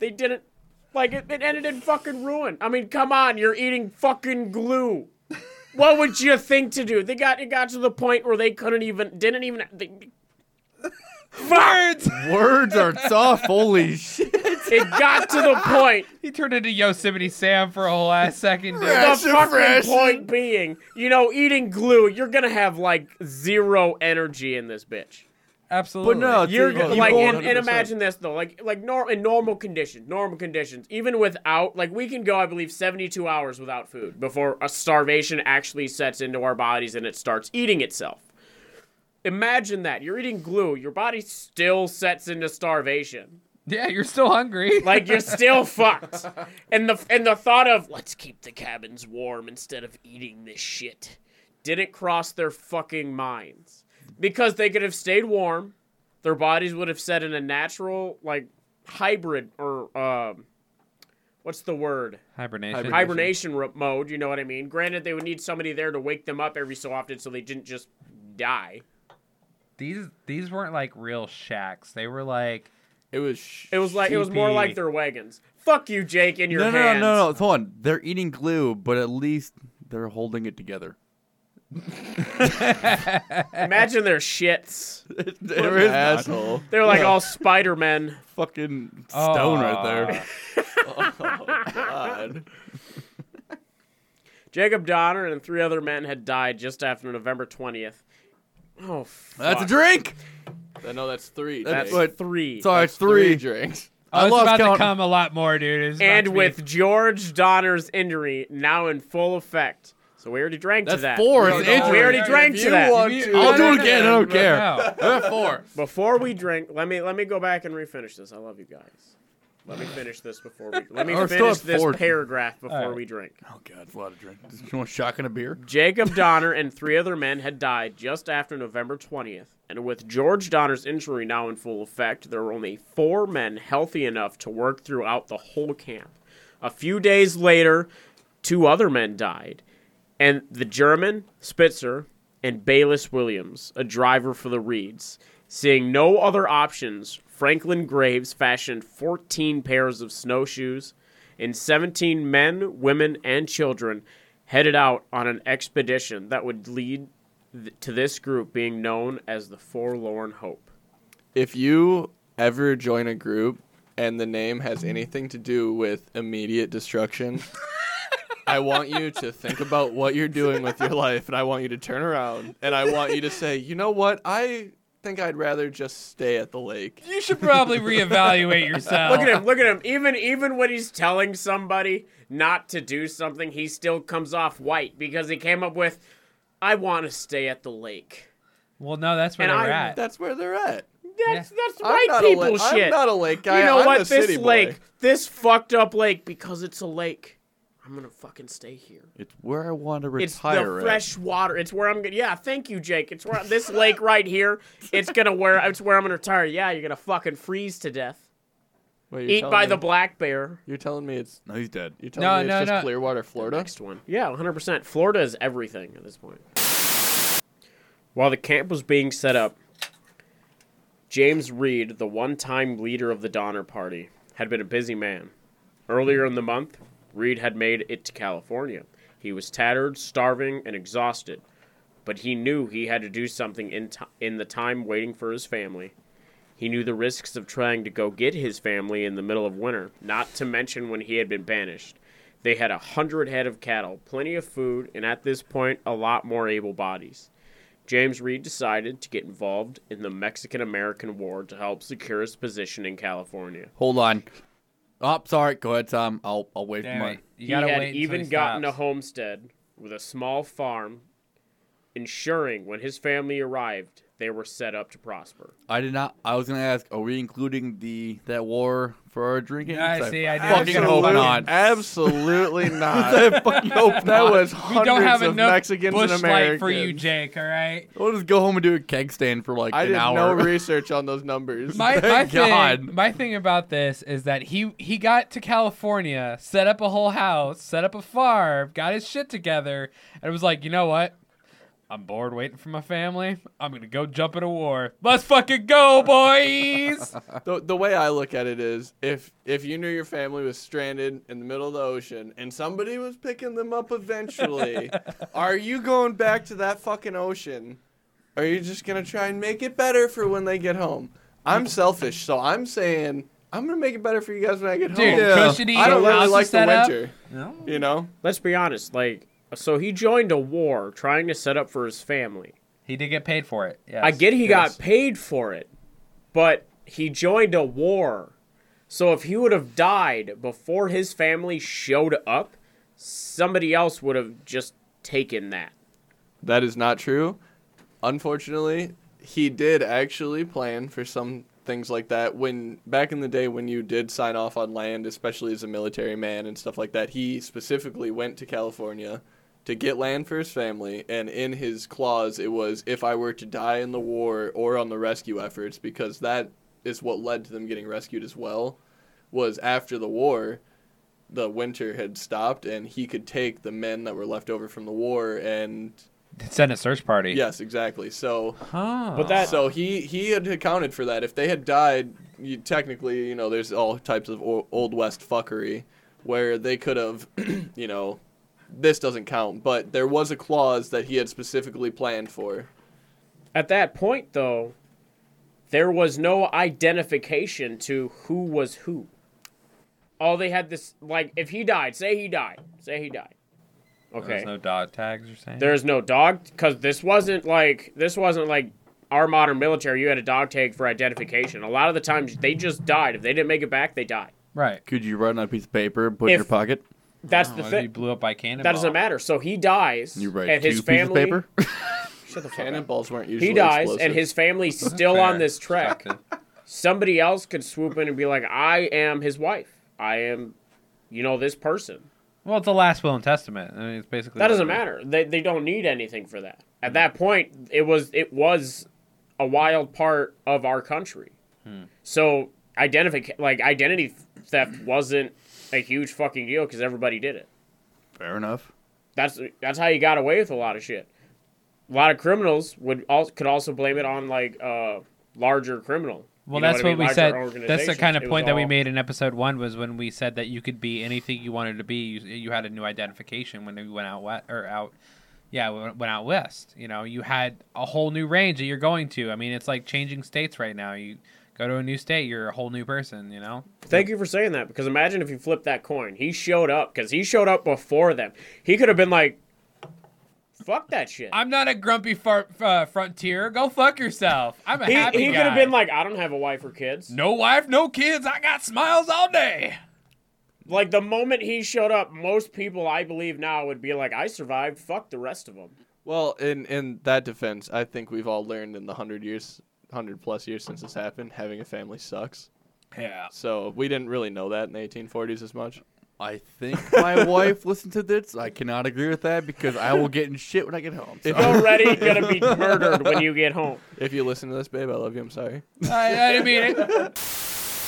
they didn't. Like it, it ended in fucking ruin. I mean, come on, you're eating fucking glue. What would you think to do? They got it got to the point where they couldn't even, didn't even. They, Words. Words are tough. Holy shit. it got to the point. He turned into Yosemite Sam for a whole ass second. dude. The fucking point being, you know, eating glue, you're gonna have like zero energy in this bitch. Absolutely. But no, You're you- like, and, and imagine this though, like, like nor- in normal conditions, normal conditions, even without, like, we can go, I believe, 72 hours without food before a starvation actually sets into our bodies and it starts eating itself. Imagine that you're eating glue, your body still sets into starvation. Yeah, you're still hungry. Like you're still fucked. And the and the thought of let's keep the cabins warm instead of eating this shit didn't cross their fucking minds. Because they could have stayed warm, their bodies would have set in a natural like hybrid or um what's the word? Hibernation. Hibernation ro- mode, you know what I mean? Granted they would need somebody there to wake them up every so often so they didn't just die. These these weren't like real shacks. They were like It was. Sh- It was like it was more like their wagons. Fuck you, Jake, in your No, no, no, hands. no, no. Hold on. They're eating glue, but at least they're holding it together. Imagine their shits. There What is an asshole. They're like all Spider Men. Fucking stone right there. Oh, God. Jacob Donner and three other men had died just after November 20th. Oh, fuck. That's a drink. Uh, I know that's three. That's Jake. what- three. Sorry, That's it's three. drinks. Oh, I it's lost about count. to come a lot more, dude. It's about and to be- with George Donner's injury now in full effect. So we already drank That's to that. four. We, It's injury. we already If drank you to that. want to- I'll do it again. I don't care. no. I'm at four. Before we drink, let me let me go back and refinish this. I love you guys. Let me finish this before we let me Or still finish at this four. paragraph before Alright. we drink. Oh god, it's a lot of drink. You want a shotgun a beer? Jacob Donner and three other men had died just after November 20th, and with George Donner's injury now in full effect, there were only four men healthy enough to work throughout the whole camp. A few days later, two other men died, and the German, Spitzer, and Baylis Williams, a driver for the Reeds. Seeing no other options, Franklin Graves fashioned 14 pairs of snowshoes, and 17 men, women, and children headed out on an expedition that would lead th- to this group being known as the Forlorn Hope. If you ever join a group and the name has anything to do with immediate destruction, I want you to think about what you're doing with your life, and I want you to turn around and I want you to say, you know what? I think I'd rather just stay at the lake. You should probably reevaluate yourself. Look at him, look at him. Even even when he's telling somebody not to do something, he still comes off white because he came up with, "I want to stay at the lake." Well, no, that's where And they're I- at. That's where they're at. That's that's I'm white not people la- I'm not a lake guy. You know I'm what? a this city boy. lake, this fucked up lake, because it's a lake. I'm gonna fucking stay here. It's where I want to retire. It's retire. the at. fresh water. It's where I'm gonna. Yeah, thank you, Jake. It's where this lake right here. It's gonna where. It's where I'm gonna retire. Yeah, you're gonna fucking freeze to death. Wait, you're Eat by me- the black bear. You're telling me it's No, he's dead. you're telling No, me it's no, just no. Clearwater, Florida. Next one. Yeah, 100%. Florida is everything at this point. While the camp was being set up, James Reed, the one time leader of the Donner Party, had been a busy man. Earlier in the month, Reed had made it to California. He was tattered, starving, and exhausted, but he knew he had to do something in, ti in the time waiting for his family. He knew the risks of trying to go get his family in the middle of winter, not to mention when he had been banished. They had a hundred head of cattle, plenty of food, and at this point, a lot more able bodies. James Reed decided to get involved in the Mexican American War to help secure his position in California. Hold on. Oh, sorry. Go ahead, Tom. I'll I'll wait Damn for my. You he gotta had wait even he gotten a homestead with a small farm, ensuring when his family arrived, they were set up to prosper. I did not. I was gonna ask. Are we including the that war for our drinking? I see, I do. fucking hope not. Absolutely not. I fucking hope that not. was We hundreds don't have of enough Mexicans bush and Americans. for you, Jake. All right. We'll just go home and do a keg stand for like I an did hour. no research on those numbers. My, my God. thing, my thing about this is that he he got to California, set up a whole house, set up a farm, got his shit together, and was like, you know what? I'm bored waiting for my family. I'm gonna go jump in a war. Let's fucking go, boys! the, the way I look at it is if if you knew your family was stranded in the middle of the ocean and somebody was picking them up eventually, are you going back to that fucking ocean? Or are you just gonna try and make it better for when they get home? I'm selfish, so I'm saying I'm gonna make it better for you guys when I get Dude, home. cushiony I don't really houses like the set up. winter. You know? Let's be honest. Like, so he joined a war trying to set up for his family. he did get paid for it. Yes. I get he Yes. got paid for it, but he joined a war. So if he would have died before his family showed up, somebody else would have just taken that. That is not true. Unfortunately, he did actually plan for some things like that when back in the day when you did sign off on land, especially as a military man and stuff like that. He specifically went to California to get land for his family and in his clause it was if I were to die in the war or on the rescue efforts because that is what led to them getting rescued as well was after the war the winter had stopped and he could take the men that were left over from the war and Send a search party. Yes, exactly. So, Huh. But that- so he he had accounted for that. If they had died, you technically, you know, there's all types of o- old west fuckery where they could have, you know, this doesn't count. But there was a clause that he had specifically planned for. At that point, though, there was no identification to who was who. All they had this, like, if he died, say he died, say he died. Okay. There's no dog tags. You're saying There's no dog because this wasn't like this wasn't like our modern military. You had a dog tag for identification. A lot of the times they just died. If they didn't make it back, they died. right. Could you write on a piece of paper, and put in your pocket? That's Oh, the what if He thing. blew up by cannonball. That doesn't matter. So he dies, You write and two his pieces of family. paper. Shut the fuck up. Cannonballs weren't usually He dies, explosive. and his family's still Fair. on this trek. Somebody else could swoop in and be like, "I am his wife. I am, you know, this person." Well, it's the last will and testament. I mean, it's basically That doesn't what matter. They they don't need anything for that. At that point, it was it was a wild part of our country. Hmm. So identify like identity theft wasn't a huge fucking deal because everybody did it. Fair enough. That's that's how you got away with a lot of shit. A lot of criminals would also could also blame it on like uh larger criminal. Well, You know that's I what, mean? we said. That's the kind of It point that we made in episode one was when we said that you could be anything you wanted to be. You, you had a new identification when you went out west or out. Yeah, went went out west. You know, you had a whole new range that you're going to. I mean, it's like changing states right now. You go to a new state, you're a whole new person. You know. Thank you for saying that because imagine if you flipped that coin. He showed up because he showed up before them. He could have been like, "Fuck that shit." I'm not a grumpy far, uh, frontier. Go fuck yourself. I'm a he happy he could have been like, "I don't have a wife or kids." no wife, no kids. I got smiles all day. Like the moment he showed up, most people I believe now would be like, "I survived. Fuck the rest of them." Well, in in that defense, I think we've all learned in the hundred years, hundred plus years since this happened, having a family sucks. Yeah. So we didn't really know that in the 1840s as much. I think my wife listened to this. I cannot agree with that because I will get in shit when I get home. If so- Already gonna be murdered when you get home. If you listen to this, babe, I love you. I'm sorry. I, I didn't mean it.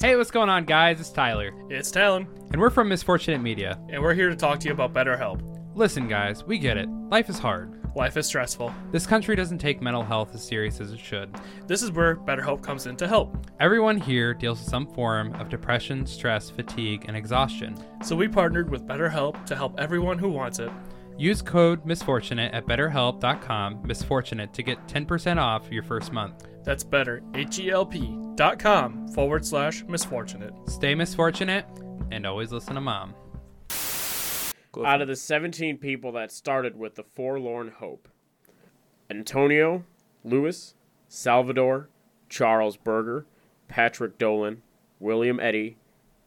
Hey, what's going on, guys? It's Tyler, It's Talon, and we're from Misfortunate Media. and we're here to talk to you about BetterHelp. Listen, guys, we get it. Life is hard. Life is stressful. This country doesn't take mental health as serious as it should. This is where BetterHelp comes in to help. Everyone here deals with some form of depression, stress, fatigue, and exhaustion. So we partnered with BetterHelp to help everyone who wants it. Use code misfortunate at betterhelp.com misfortunate to get 10% off your first month. That's better, H-E-L-P dot com forward slash misfortunate. Stay misfortunate and always listen to mom. Out of the 17 people that started with the Forlorn Hope, Antonio, Lewis, Salvador, Charles Berger, Patrick Dolan, William Eddy,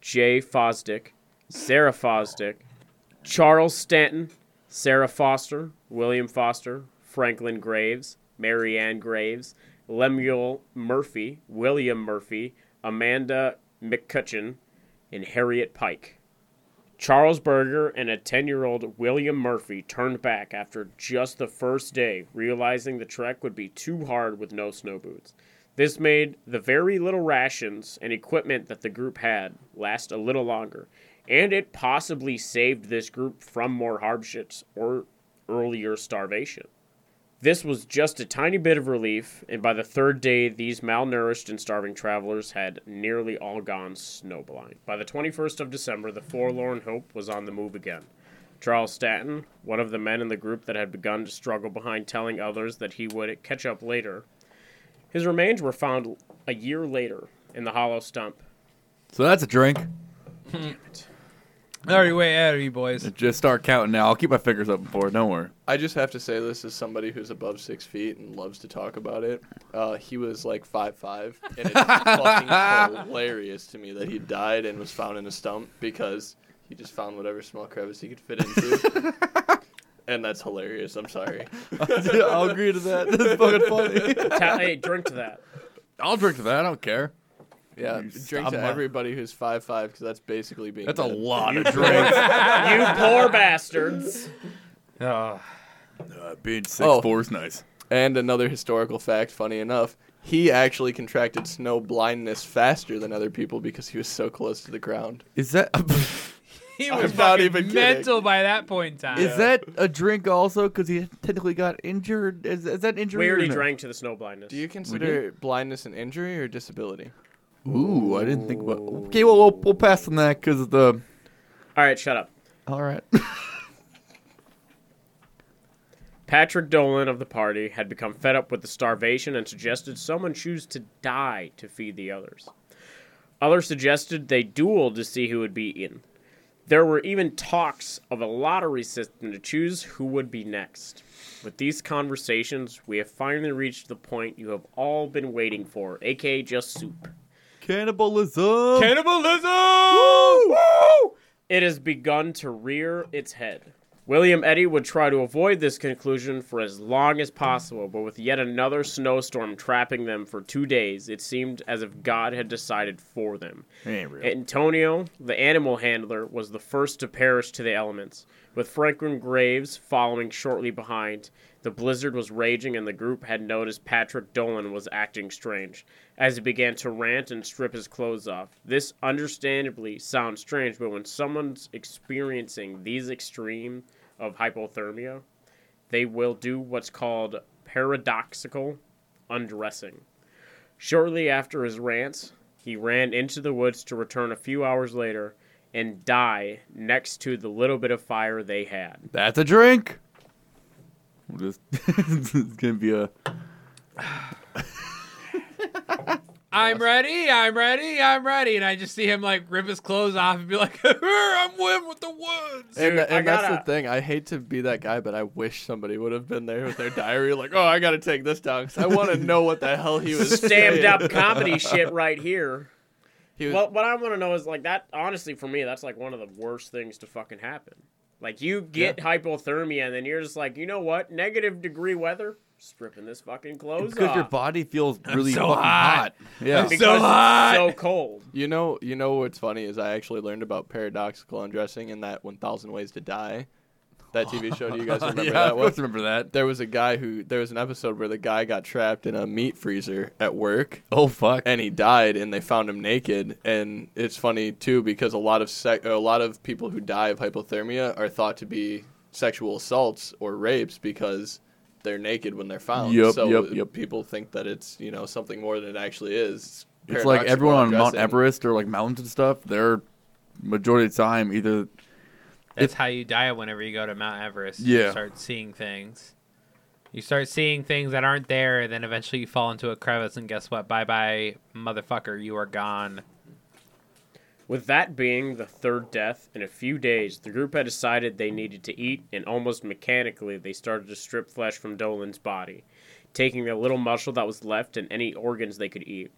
Jay Fosdick, Sarah Fosdick, Charles Stanton, Sarah Foster, William Foster, Franklin Graves, Marianne Graves, Lemuel Murphy, William Murphy, Amanda McCutcheon, and Harriet Pike. Charles Berger and a 10 year old William Murphy turned back after just the first day, realizing the trek would be too hard with no snow boots. This made the very little rations and equipment that the group had last a little longer, and it possibly saved this group from more hardships or earlier starvation. This was just a tiny bit of relief, and by the third day, these malnourished and starving travelers had nearly all gone snowblind. By the 21st of December, the forlorn hope was on the move again. Charles Stanton, one of the men in the group that had begun to struggle behind telling others that he would catch up later, his remains were found a year later in the hollow stump. So that's a drink. All right, way ahead of you boys. Just start counting now. I'll keep my fingers up before. Don't worry. I just have to say this as somebody who's above six feet and loves to talk about it. Uh, he was like five five, and it's fucking hilarious to me that he died and was found in a stump because he just found whatever small crevice he could fit into. and that's hilarious. I'm sorry. I'll agree to that. That's fucking funny. Ta- hey, drink to that. I'll drink to that. I don't care. Yeah, You drink stop to my- everybody who's five five because that's basically being. That's a dead. lot of drinks. you poor bastards. Oh. Uh, being six Oh. four is nice. And another historical fact, funny enough, he actually contracted snow blindness faster than other people because he was so close to the ground. Is that He I'm was not fucking even kidding. mental by that point in time. is that a drink also? Because he technically got injured. Is, is that injury? We or already no? drank to the snow blindness. Do you consider blindness an injury or disability? Ooh, I didn't think about. Okay, well we'll, we'll pass on that because the. All right, shut up. All right. Patrick Dolan of the party had become fed up with the starvation and suggested someone choose to die to feed the others. Others suggested they duel to see who would be eaten. There were even talks of a lottery system to choose who would be next. With these conversations, we have finally reached the point you have all been waiting for, aka just soup. Cannibalism. Cannibalism! It has begun to rear its head. William Eddy would try to avoid this conclusion for as long as possible, but with yet another snowstorm trapping them for two days, it seemed as if God had decided for them. Antonio, the animal handler, was the first to perish to the elements, with Franklin Graves following shortly behind. The blizzard was raging, and the group had noticed Patrick Dolan was acting strange as he began to rant and strip his clothes off. This understandably sounds strange, but when someone's experiencing these extreme of hypothermia, they will do what's called paradoxical undressing. Shortly after his rants, he ran into the woods to return a few hours later and die next to the little bit of fire they had. That's a drink. We'll just it's gonna be a. I'm ready, I'm ready, I'm ready. And I just see him like rip his clothes off and be like, I'm with with the woods. And, Dude, and that's gotta- the thing. I hate to be that guy, but I wish somebody would have been there with their diary. Like, oh, I got to take this down because I want to know what the hell he was Stamped saying. up comedy shit right here. He was, Well, what I want to know is like that. Honestly, for me, that's like one of the worst things to fucking happen. Like you get hypothermia, and then you're just like, you know what? Negative degree weather, stripping this fucking clothes Because off your body feels really so fucking hot. hot. Yeah. because hot. it's so cold. you know, you know what's funny is I actually learned about paradoxical undressing in that 1,000 Ways to Die. That TV show. Do you guys remember yeah, that one? course remember that. There was a guy who there was an episode where the guy got trapped in a meat freezer at work. Oh fuck. and he died and they found him naked and it's funny too because a lot of sec- a lot of people who die of hypothermia are thought to be sexual assaults or rapes because they're naked when they're found Yep, so yep, yep. people think that it's you know something more than it actually is It's like everyone on Mount. Everest or like mountains and stuff. They're majority of the time either That's how you die whenever you go to Mount Everest. Yeah. You start seeing things. You start seeing things that aren't there, and then eventually you fall into a crevice, and guess what? Bye bye, motherfucker, you are gone. With that being the third death in a few days, the group had decided they needed to eat, and almost mechanically they started to strip flesh from Dolan's body, taking the little muscle that was left and any organs they could eat.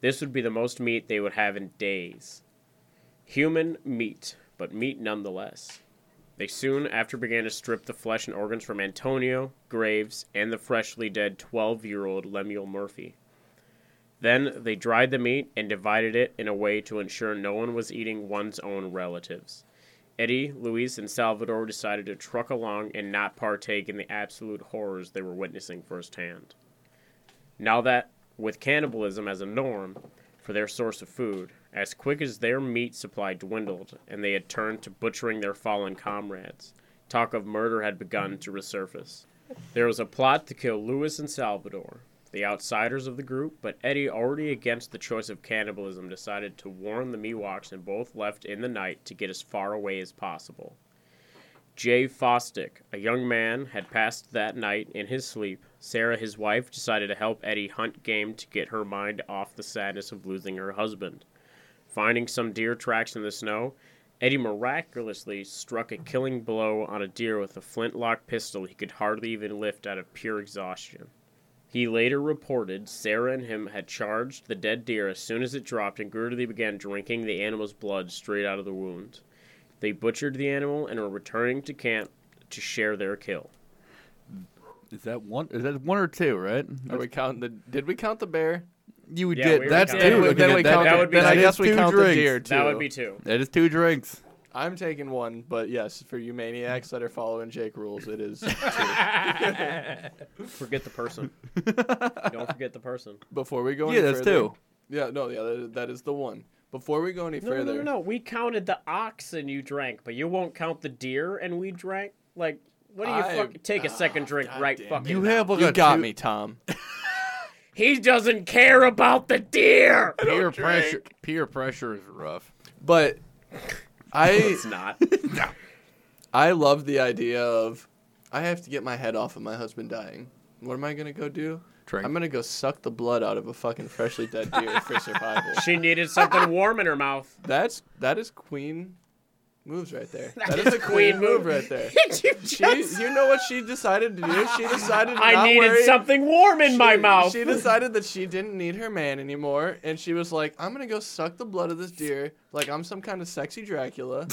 This would be the most meat they would have in days. Human meat, but meat nonetheless. They soon after began to strip the flesh and organs from Antonio, Graves, and the freshly dead 12 year old Lemuel Murphy. Then they dried the meat and divided it in a way to ensure no one was eating one's own relatives. Eddy, Luis, and Salvador decided to truck along and not partake in the absolute horrors they were witnessing firsthand. Now that, with cannibalism as a norm for their source of food, as quick as their meat supply dwindled and they had turned to butchering their fallen comrades, talk of murder had begun to resurface. There was a plot to kill Lewis and Salvador, the outsiders of the group, but Eddy, already against the choice of cannibalism, decided to warn the Miwoks and both left in the night to get as far away as possible. Jay Fosdick, a young man, had passed that night in his sleep. Sarah, his wife, decided to help Eddy hunt game to get her mind off the sadness of losing her husband. Finding some deer tracks in the snow, Eddy miraculously struck a killing blow on a deer with a flintlock pistol he could hardly even lift out of pure exhaustion. He later reported Sarah and him had charged the dead deer as soon as it dropped and greedily began drinking the animal's blood straight out of the wound. They butchered the animal and were returning to camp to share their kill. Is that one? Is that one or two? Right? Are we counting the? Did we count the bear? You Yeah, did. we were That's counting- two. Then we- Okay, then we that, count that the- would be then I two. guess we two count drinks. the deer too. That would be two. That is two drinks. I'm taking one, but yes, for you maniacs that are following Jake rules, it is two. Forget the person. Don't forget the person. Before we go, Yeah, any that's further, two. Yeah, no, yeah, that, that is the one. Before we go any No, no, further, no, no. We counted the oxen you drank, but you won't count the deer and we drank. Like, what do you I- fucking take a second ah, drink right fucking? You now. have like you a got two- me, Tom. He doesn't care about the deer. Peer pressure. Peer pressure is rough. But I It's not. no. I love the idea of I have to get my head off of my husband dying. What am I gonna go do? Drink. I'm gonna go suck the blood out of a fucking freshly dead deer for survival. She needed something warm in her mouth. That's that is queen moves right there. That That is is a queen move right there. You She, you know what she decided to do? She decided to I needed worry. something warm in my mouth. She decided that she didn't need her man anymore, and she was like, "I'm gonna go suck the blood of this deer, like I'm some kind of sexy Dracula."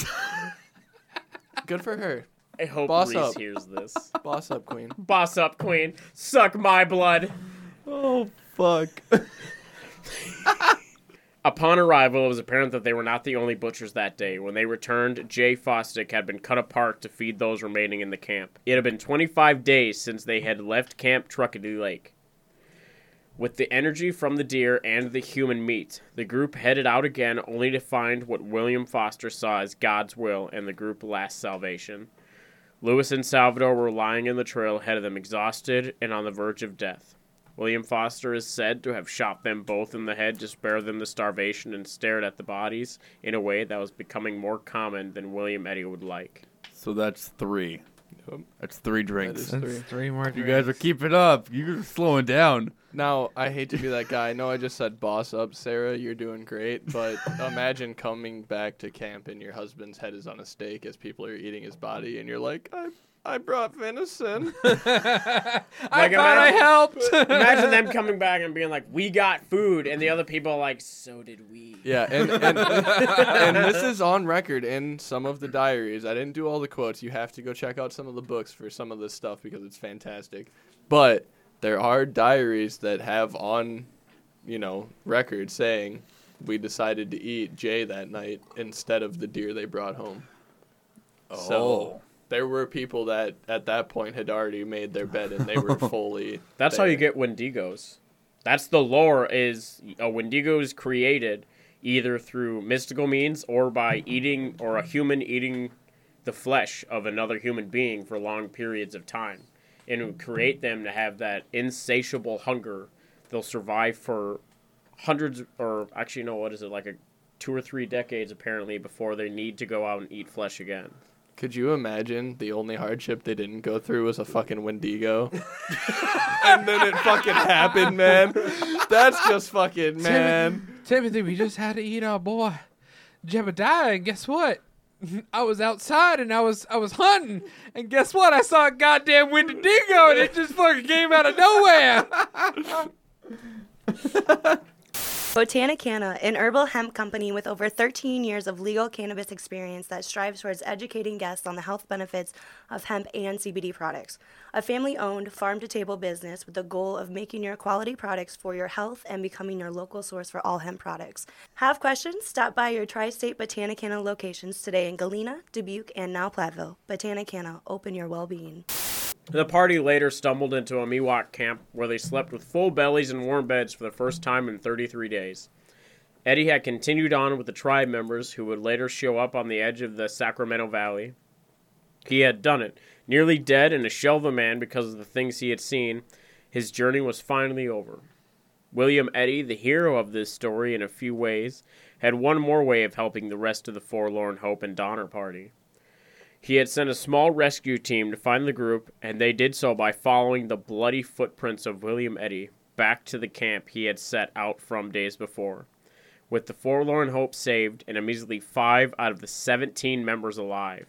Good for her. I hope Boss Reese up. hears this. Boss up, queen. Boss up, queen. Suck my blood. Oh fuck. Upon arrival, it was apparent that they were not the only butchers that day. When they returned, Jay Fosdick had been cut apart to feed those remaining in the camp. It had been 25 days since they had left Camp Truckadoo Lake. With the energy from the deer and the human meat, the group headed out again only to find what William Foster saw as God's will and the group last salvation. Lewis and Salvador were lying in the trail ahead of them, exhausted and on the verge of death. William Foster is said to have shot them both in the head to spare them the starvation and stared at the bodies in a way that was becoming more common than William Eddy would like. So that's three. That's three drinks. is three. Three more. You guys are keeping up. You're slowing down. Now, I hate to be that guy. I know I just said boss up, Sarah. You're doing great, but imagine coming back to camp and your husband's head is on a stake as people are eating his body, and you're like, I, I brought venison. I thought I helped. Imagine them coming back and being like, "We got food," and the other people are like, "So did we." Yeah, and and, and this is on record in some of the diaries. I didn't do all the quotes. You have to go check out some of the books for some of this stuff because it's fantastic. But there are diaries that have on, you know, record saying we decided to eat Jay that night instead of the deer they brought home. So Oh. There were people that at that point had already made their bed and they were fully. That's how you get Wendigos. That's the lore. Is a Wendigo is created either through mystical means or by eating or a human eating the flesh of another human being for long periods of time, and it would create them to have that insatiable hunger. They'll survive for hundreds, or actually, no, what is it like a two or three decades apparently before they need to go out and eat flesh again. Could you imagine the only hardship they didn't go through was a fucking Wendigo? and then it fucking happened, man. That's just fucking man. Timothy, we just had to eat our boy Jebediah, and guess what? I was outside and I was I was hunting, and guess what? I saw a goddamn Wendigo, and it just fucking came out of nowhere. Botanicana, an herbal hemp company with over 13 years of legal cannabis experience that strives towards educating guests on the health benefits of hemp and CBD products. A family owned, farm to table business with the goal of making your quality products for your health and becoming your local source for all hemp products. Have questions? Stop by your tri state Botanicana locations today in Galena, Dubuque, and now Platteville. Botanicana, open your well being. The party later stumbled into a Miwok camp where they slept with full bellies and warm beds for the first time in 33 days. Eddy had continued on with the tribe members who would later show up on the edge of the Sacramento Valley. He had done it. Nearly dead and a shell of a man because of the things he had seen, his journey was finally over. William Eddy, the hero of this story in a few ways, had one more way of helping the rest of the Forlorn Hope and Donner Party. He had sent a small rescue team to find the group, and they did so by following the bloody footprints of William Eddy back to the camp he had set out from days before. With the Forlorn Hope saved and measly five out of the 17 members alive,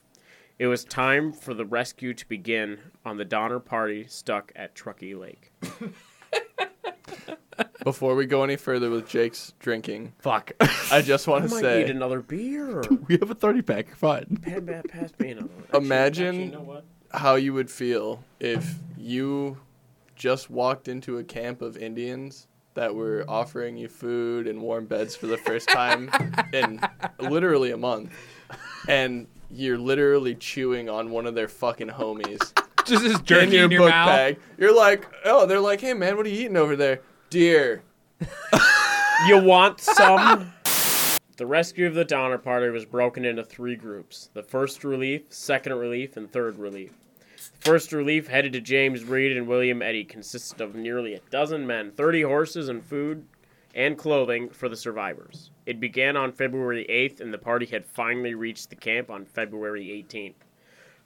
it was time for the rescue to begin on the Donner Party stuck at Truckee Lake. Before we go any further with Jake's drinking, fuck, I just want I to might say, need another beer. we have a 30 pack. Fine. Pan- pa- Pass me another. one. Actually- imagine actually, you know what? how you would feel if you just walked into a camp of Indians that were offering you food and warm beds for the first time in literally a month, and you're literally chewing on one of their fucking homies. Just as in jerky your in your book mouth. bag. You're like, oh, they're like, hey man, what are you eating over there? Deer. You want some? the rescue of the Donner Party was broken into three groups the first relief, second relief, and third relief. The first relief, headed to James Reed and William Eddy, consisted of nearly a dozen men, 30 horses, and food and clothing for the survivors. It began on February 8th, and the party had finally reached the camp on February 18th.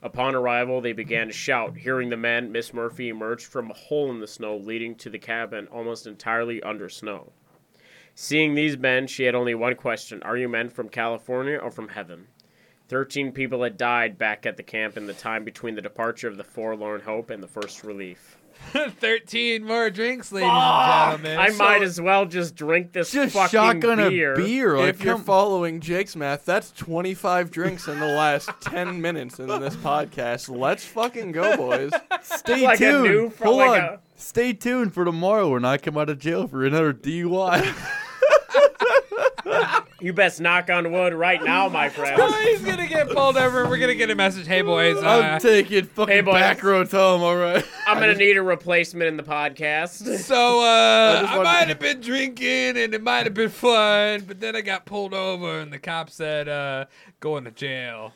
Upon arrival, they began to shout. Hearing the men, Miss Murphy emerged from a hole in the snow leading to the cabin almost entirely under snow. Seeing these men, she had only one question Are you men from California or from heaven? Thirteen people had died back at the camp in the time between the departure of the Forlorn Hope and the First Relief. 13 more drinks, ladies Fuck! and gentlemen. I might as well just drink this Just fucking shotgun a beer. beer, like, if you're come- following Jake's math, that's 25 drinks in the last 10 minutes in this podcast. Let's fucking go, boys. Stay Like a tuned. new- Hold like on. a- Stay tuned for tomorrow when I come out of jail for another DUI. You best knock on wood right now, my friend. He's gonna get pulled over. We're gonna get a message. Hey boys, uh, I'm taking fucking Hey, boys. back roads home. All right. I'm gonna need a replacement in the podcast. so uh, just I wanted- might have been drinking and it might have been fun, but then I got pulled over and the cop said, uh, "Going to jail."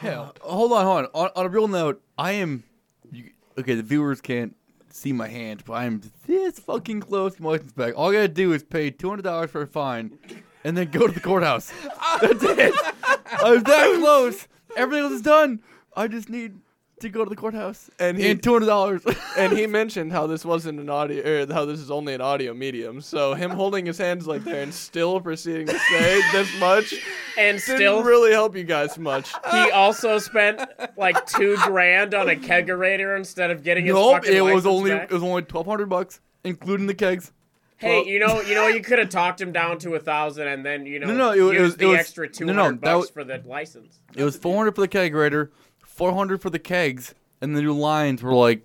Help. hold on, hold on. on. On a real note, I am. You, okay, the viewers can't see my hand, but I am this fucking close to license back. All I gotta do is pay two hundred dollars for a fine, and then go to the courthouse. That's it. I'm that close. Everything else is done. I just need to go to the courthouse And and, he- two hundred dollars. and he mentioned how this wasn't an audio, or how this is only an audio medium. So him holding his hands like there and still proceeding to say this much And didn't still, really help you guys much. he also spent like two grand on a kegerator instead of getting his nope, fucking it was only back. it was only twelve hundred bucks, including the kegs. Hey, you know, you know, you could have talked him down to a thousand, and then you know, No, no, it was- it was- the it was- extra two no, hundred no, that bucks was- for the license. It was four hundred for the kegerator, four hundred for the kegs, and the new lines were like,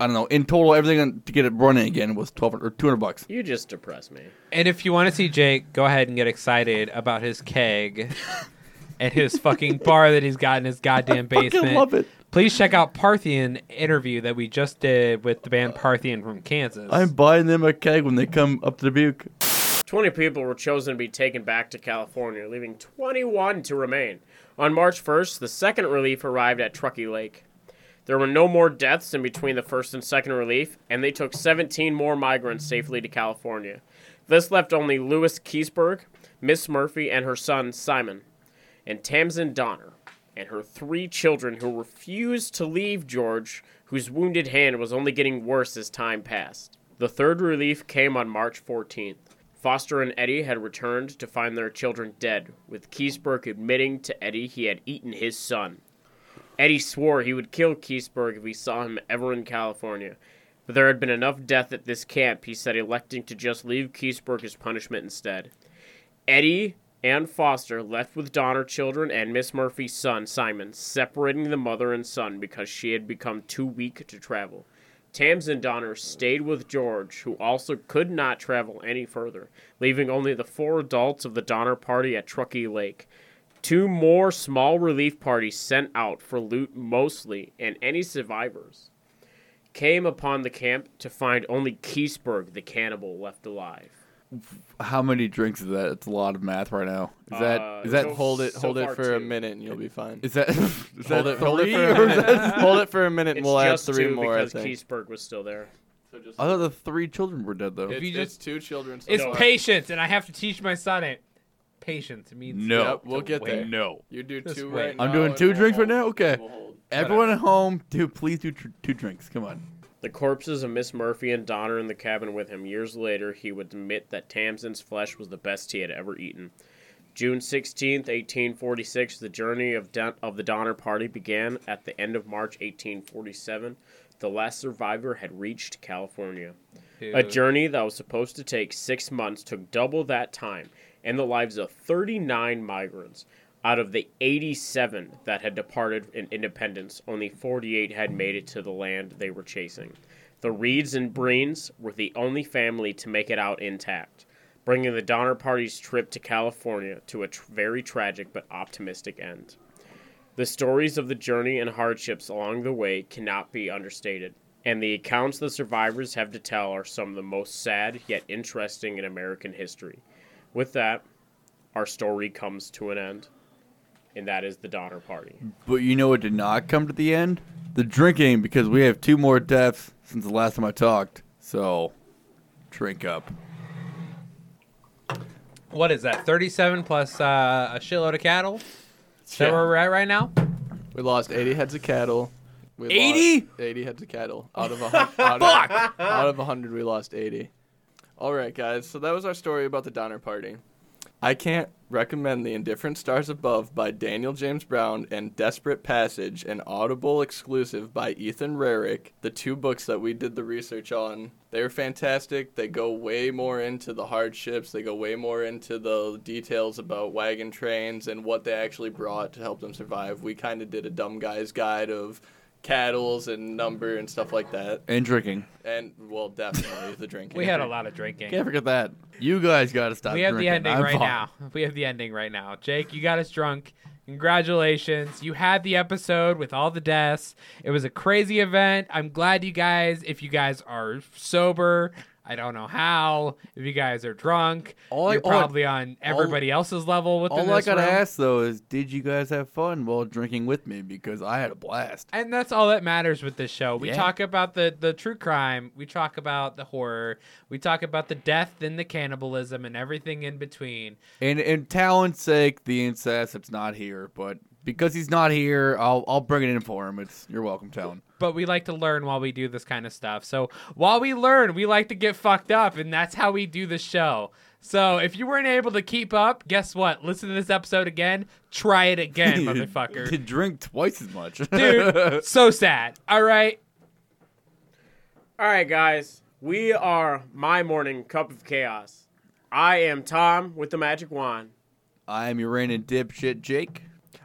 I don't know. In total, everything to get it running again was twelve or two hundred bucks. You just depress me. And if you want to see Jake, go ahead and get excited about his keg and his fucking bar that he's got in his goddamn fucking basement. love it. Please check out Parthian interview that we just did with the band Parthian from Kansas. I'm buying them a keg when they come up to Dubuque. 20 people were chosen to be taken back to California, leaving 21 to remain. On March 1st, the second relief arrived at Truckee Lake. There were no more deaths in between the first and second relief, and they took 17 more migrants safely to California. This left only Lewis Keseberg, Miss Murphy, and her son Simon, and Tamsen Donner, and her three children who refused to leave George, whose wounded hand was only getting worse as time passed. The third relief came on March 14th. Foster and Eddy had returned to find their children dead, with Keseberg admitting to Eddy he had eaten his son. Eddy swore he would kill Keseberg if he saw him ever in California, but there had been enough death at this camp, he said, electing to just leave Keseberg as punishment instead. Eddy and Foster left with Donner children and Miss Murphy's son, Simon, separating the mother and son because she had become too weak to travel. Tamsen Donner stayed with George, who also could not travel any further, leaving only the four adults of the Donner party at Truckee Lake. Two more small relief parties sent out for loot mostly, and any survivors came upon the camp to find only Keseberg the cannibal left alive. How many drinks is that? It's a lot of math right now. Is that Uh, is that so- Hold it, so hold it far for a minute, and you'll be fine. is that is hold that it, hold it three, for a or is minute. that- hold it for a minute, and It's we'll add just three two more. I because think. Keithsburg was still there. I thought the three children were dead though. It's, you it's just- two children. So It's far. patience, and I have to teach my son it. Patience means No. Yep, we'll get wait. there. No. You do Just two wait. right I'm now, doing two we'll drinks right now. Okay. We'll. Everyone at home, do please do tr- two drinks. Come on. The corpses of Miss Murphy and Donner in the cabin with him. Years later, he would admit that Tamsen's flesh was the best he had ever eaten. June 16th, 1846, the journey of, Don- of the Donner Party began. At the end of March 1847, the last survivor had reached California. A journey that was supposed to take six months took double that time and the lives of 39 migrants. Out of the 87 that had departed in Independence, only 48 had made it to the land they were chasing. The Reeds and Breens were the only family to make it out intact, bringing the Donner Party's trip to California to a tr- very tragic but optimistic end. The stories of the journey and hardships along the way cannot be understated, and the accounts the survivors have to tell are some of the most sad yet interesting in American history. With that, our story comes to an end, and that is the Donner Party. But you know what did not come to the end? The drinking, because we have two more deaths since the last time I talked. So, drink up. What is that? Thirty-seven plus uh, a shitload of cattle. Is that Yeah. where we're at right now? We lost 80 heads of cattle. We 80? lost 80 heads of cattle. Out of a hun- out, of, out of 100, we lost 80. All right, guys. So that was our story about the Donner Party. I can't recommend The Indifferent Stars Above by Daniel James Brown and Desperate Passage, an Audible exclusive by Ethan Rarick, the two books that we did the research on. They're fantastic. They go way more into the hardships, they go way more into the details about wagon trains and what they actually brought to help them survive. We kind of did a dumb guy's guide of cattles and number and stuff like that. And drinking. And, well, definitely the drinking. We had a lot of drinking. Can't forget that. You guys got to stop we have drinking. the ending I'm right fine. now. We have the ending right now. Jake, you got us drunk. Congratulations. You had the episode with all the deaths. It was a crazy event. I'm glad you guys, if you guys are sober, I don't know how. If you guys are drunk, All you're I- probably on everybody else's level within All I gotta room. ask though is, did you guys have fun while drinking with me? Because I had a blast. And that's all that matters with this show. We Yeah. talk about the, the true crime. We talk about the horror. We talk about the death and the cannibalism and everything in between. And and Talon's sake, the incest, it's not here. But because he's not here, I'll I'll bring it in for him. It's you're welcome, Talon. but we like to learn while we do this kind of stuff. So while we learn, we like to get fucked up, and that's how we do the show. So if you weren't able to keep up, guess what? Listen to this episode again. Try it again, You motherfucker. drink twice as much, Dude, so sad. All right. All right, guys, we are my morning cup of chaos. I am Tom with the magic wand. I am your reigning dipshit, Jake.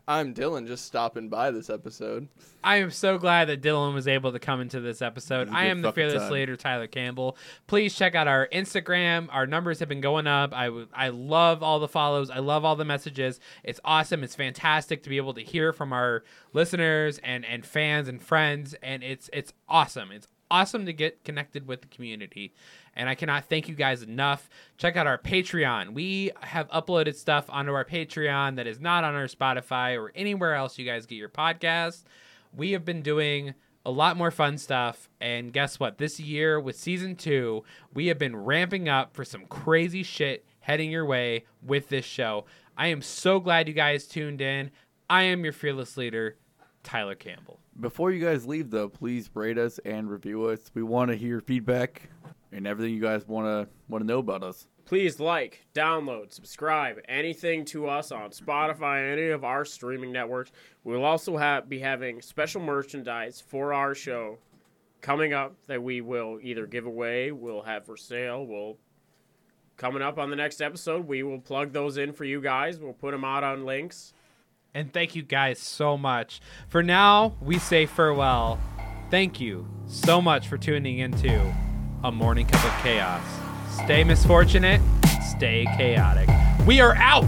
I'm Dylan, just stopping by this episode. I am so glad that Dylan was able to come into this episode. It was a I am the fearless time. leader, Tyler Campbell. Please check out our Instagram. Our numbers have been going up. I, w- I love all the follows. I love all the messages. It's awesome. It's fantastic to be able to hear from our listeners and, and fans and friends. And it's it's awesome. It's awesome to get connected with the community. And I cannot thank you guys enough. Check out our Patreon. We have uploaded stuff onto our Patreon that is not on our Spotify or anywhere else you guys get your podcast. We have been doing a lot more fun stuff. And guess what? This year with season two, we have been ramping up for some crazy shit heading your way with this show. I am so glad you guys tuned in. I am your fearless leader, Tyler Campbell. Before you guys leave, though, please rate us and review us. We want to hear feedback and everything you guys want to want to know about us. Please like, download, subscribe, anything to us on Spotify, any of our streaming networks. We'll also have, be having special merchandise for our show coming up that we will either give away, we'll have for sale, we'll coming up on the next episode. We will plug those in for you guys. We'll put them out on links. And thank you guys so much. For now, we say farewell. Thank you so much for tuning into A Morning Cup of Chaos. Stay misfortunate, stay chaotic. We are out!